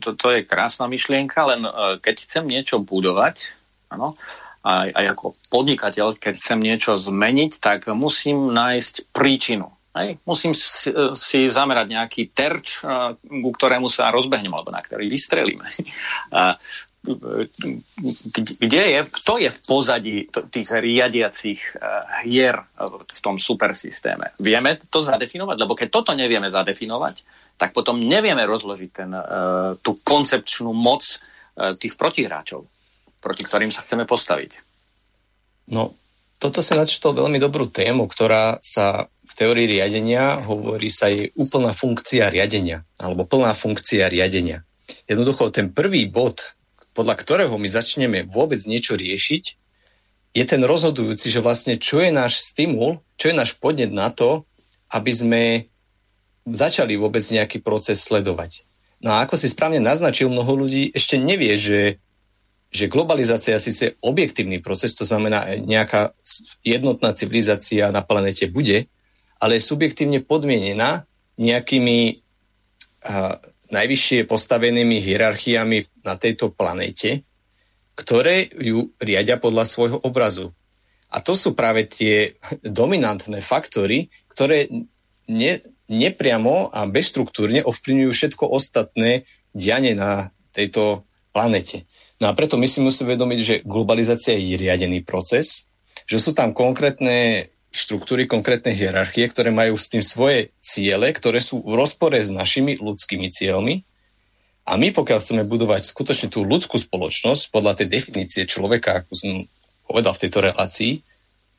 to, to je krásna myšlienka, len e, keď chcem niečo budovať, áno, aj, aj ako podnikateľ, keď chcem niečo zmeniť, tak musím nájsť príčinu. Hej. Musím si, si zamerať nejaký terč, ku ktorému sa rozbehnem, alebo na ktorý vystrelíme. Kde je, kto je v pozadí tých riadiacich hier v tom supersystéme? Vieme to zadefinovať? Lebo keď toto nevieme zadefinovať, tak potom nevieme rozložiť ten, tú koncepčnú moc tých protihráčov, proti ktorým sa chceme postaviť. No, toto sa načítol veľmi dobrú tému, ktorá sa v teórii riadenia hovorí sa jej úplná funkcia riadenia, alebo plná funkcia riadenia. Jednoducho ten prvý bod, podľa ktorého my začneme vôbec niečo riešiť, je ten rozhodujúci, že vlastne čo je náš stimul, čo je náš podnet na to, aby sme začali vôbec nejaký proces sledovať. No a ako si správne naznačil, mnoho ľudí ešte nevie, že, že globalizácia síce objektívny proces, to znamená nejaká jednotná civilizácia na planete bude, ale je subjektívne podmienená nejakými uh, najvyššie postavenými hierarchiami na tejto planéte, ktoré ju riadia podľa svojho obrazu. A to sú práve tie dominantné faktory, ktoré ne, nepriamo a bezštruktúrne ovplyvňujú všetko ostatné dianie na tejto planete. No a preto my si musíme vedomiť, že globalizácia je riadený proces, že sú tam konkrétne štruktúry, konkrétne hierarchie, ktoré majú s tým svoje ciele, ktoré sú v rozpore s našimi ľudskými cieľmi. A my, pokiaľ chceme budovať skutočne tú ľudskú spoločnosť podľa tej definície človeka, ako som povedal v tejto relácii,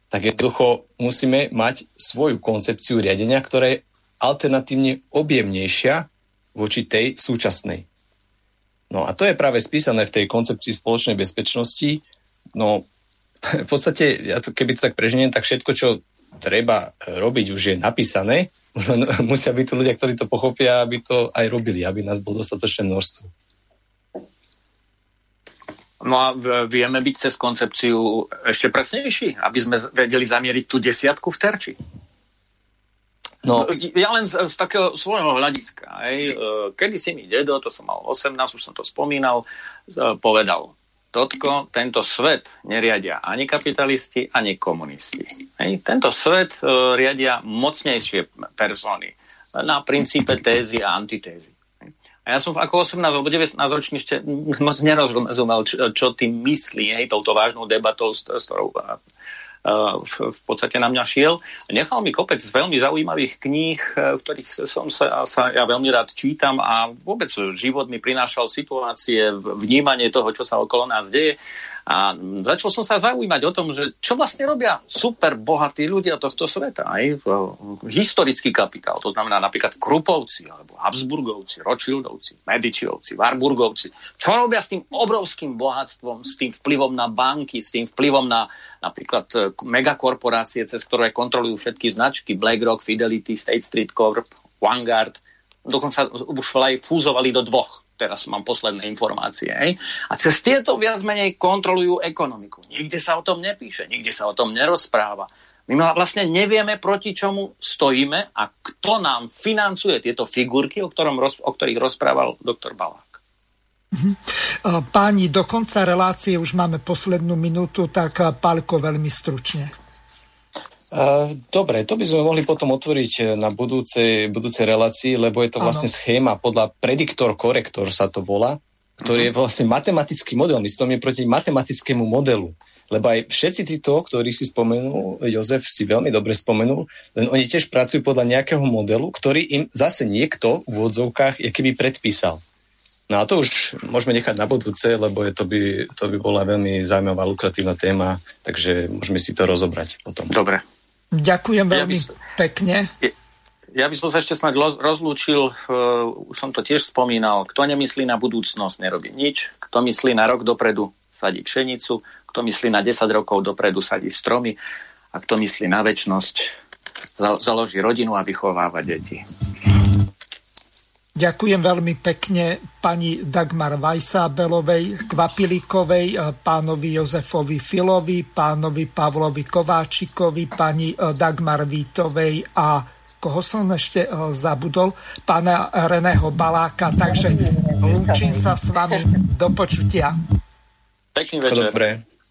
tak jednoducho musíme mať svoju koncepciu riadenia, ktorá je alternatívne objemnejšia voči tej súčasnej. No a to je práve spísané v tej koncepcii spoločnej bezpečnosti. No v podstate, ja to, keby to tak preženiem, tak všetko, čo treba robiť, už je napísané. Musia byť tu ľudia, ktorí to pochopia, aby to aj robili, aby nás bolo dostatočné množstvo. No a vieme byť cez koncepciu ešte presnejší, aby sme vedeli zamieriť tú desiatku v terči. No. no ja len z, z takého svojho hľadiska. Hej. E, kedy si mi dedo, to som mal 18, už som to spomínal, e, povedal, Totko, tento svet neriadia ani kapitalisti, ani komunisti. Hej. Tento svet uh, riadia mocnejšie persony na princípe tézy a antitézy. A ja som ako 18 alebo 19 ročný ešte moc nerozumel, čo, čo tým myslí, hej, touto vážnou debatou, s, s ktorou v, v podstate na mňa šiel. Nechal mi kopec veľmi zaujímavých kníh, v ktorých som sa, sa ja veľmi rád čítam a vôbec život mi prinášal situácie, vnímanie toho, čo sa okolo nás deje. A začal som sa zaujímať o tom, že čo vlastne robia super bohatí ľudia tohto sveta. Aj historický kapitál, to znamená napríklad Krupovci, alebo Habsburgovci, Rothschildovci, Medičiovci, Warburgovci. Čo robia s tým obrovským bohatstvom, s tým vplyvom na banky, s tým vplyvom na napríklad e, megakorporácie, cez ktoré kontrolujú všetky značky, BlackRock, Fidelity, State Street Corp, Vanguard, dokonca už aj fúzovali do dvoch teraz mám posledné informácie. Hej? A cez tieto viac menej kontrolujú ekonomiku. Nikde sa o tom nepíše, nikde sa o tom nerozpráva. My vlastne nevieme, proti čomu stojíme a kto nám financuje tieto figurky, o, ktorom, o ktorých rozprával doktor Balák. Mhm. Páni, do konca relácie už máme poslednú minútu, tak Pálko veľmi stručne. Dobre, to by sme mohli potom otvoriť e, na budúcej, budúcej relácii, lebo je to vlastne ano. schéma podľa prediktor-korektor sa to volá, ktorý uh-huh. je vlastne matematický model. My je proti matematickému modelu. Lebo aj všetci títo, ktorí si spomenul, Jozef si veľmi dobre spomenul, len oni tiež pracujú podľa nejakého modelu, ktorý im zase niekto v úvodzovkách keby predpísal. No a to už môžeme nechať na budúce, lebo je, to, by, to by bola veľmi zaujímavá, lukratívna téma, takže môžeme si to rozobrať potom. Dobre, Ďakujem veľmi ja by, pekne. Ja by som sa ešte snad rozlúčil, uh, už som to tiež spomínal, kto nemyslí na budúcnosť, nerobí nič, kto myslí na rok dopredu, sadí pšenicu, kto myslí na 10 rokov dopredu, sadí stromy a kto myslí na väčnosť, založí rodinu a vychováva deti. Ďakujem veľmi pekne pani Dagmar Vajsábelovej, Kvapilíkovej, eh, pánovi Jozefovi Filovi, pánovi Pavlovi Kováčikovi, pani eh, Dagmar Vítovej a koho som ešte eh, zabudol, pána Reného Baláka. Takže lúčim sa s vami. Do počutia. Pekný večer. Dobre.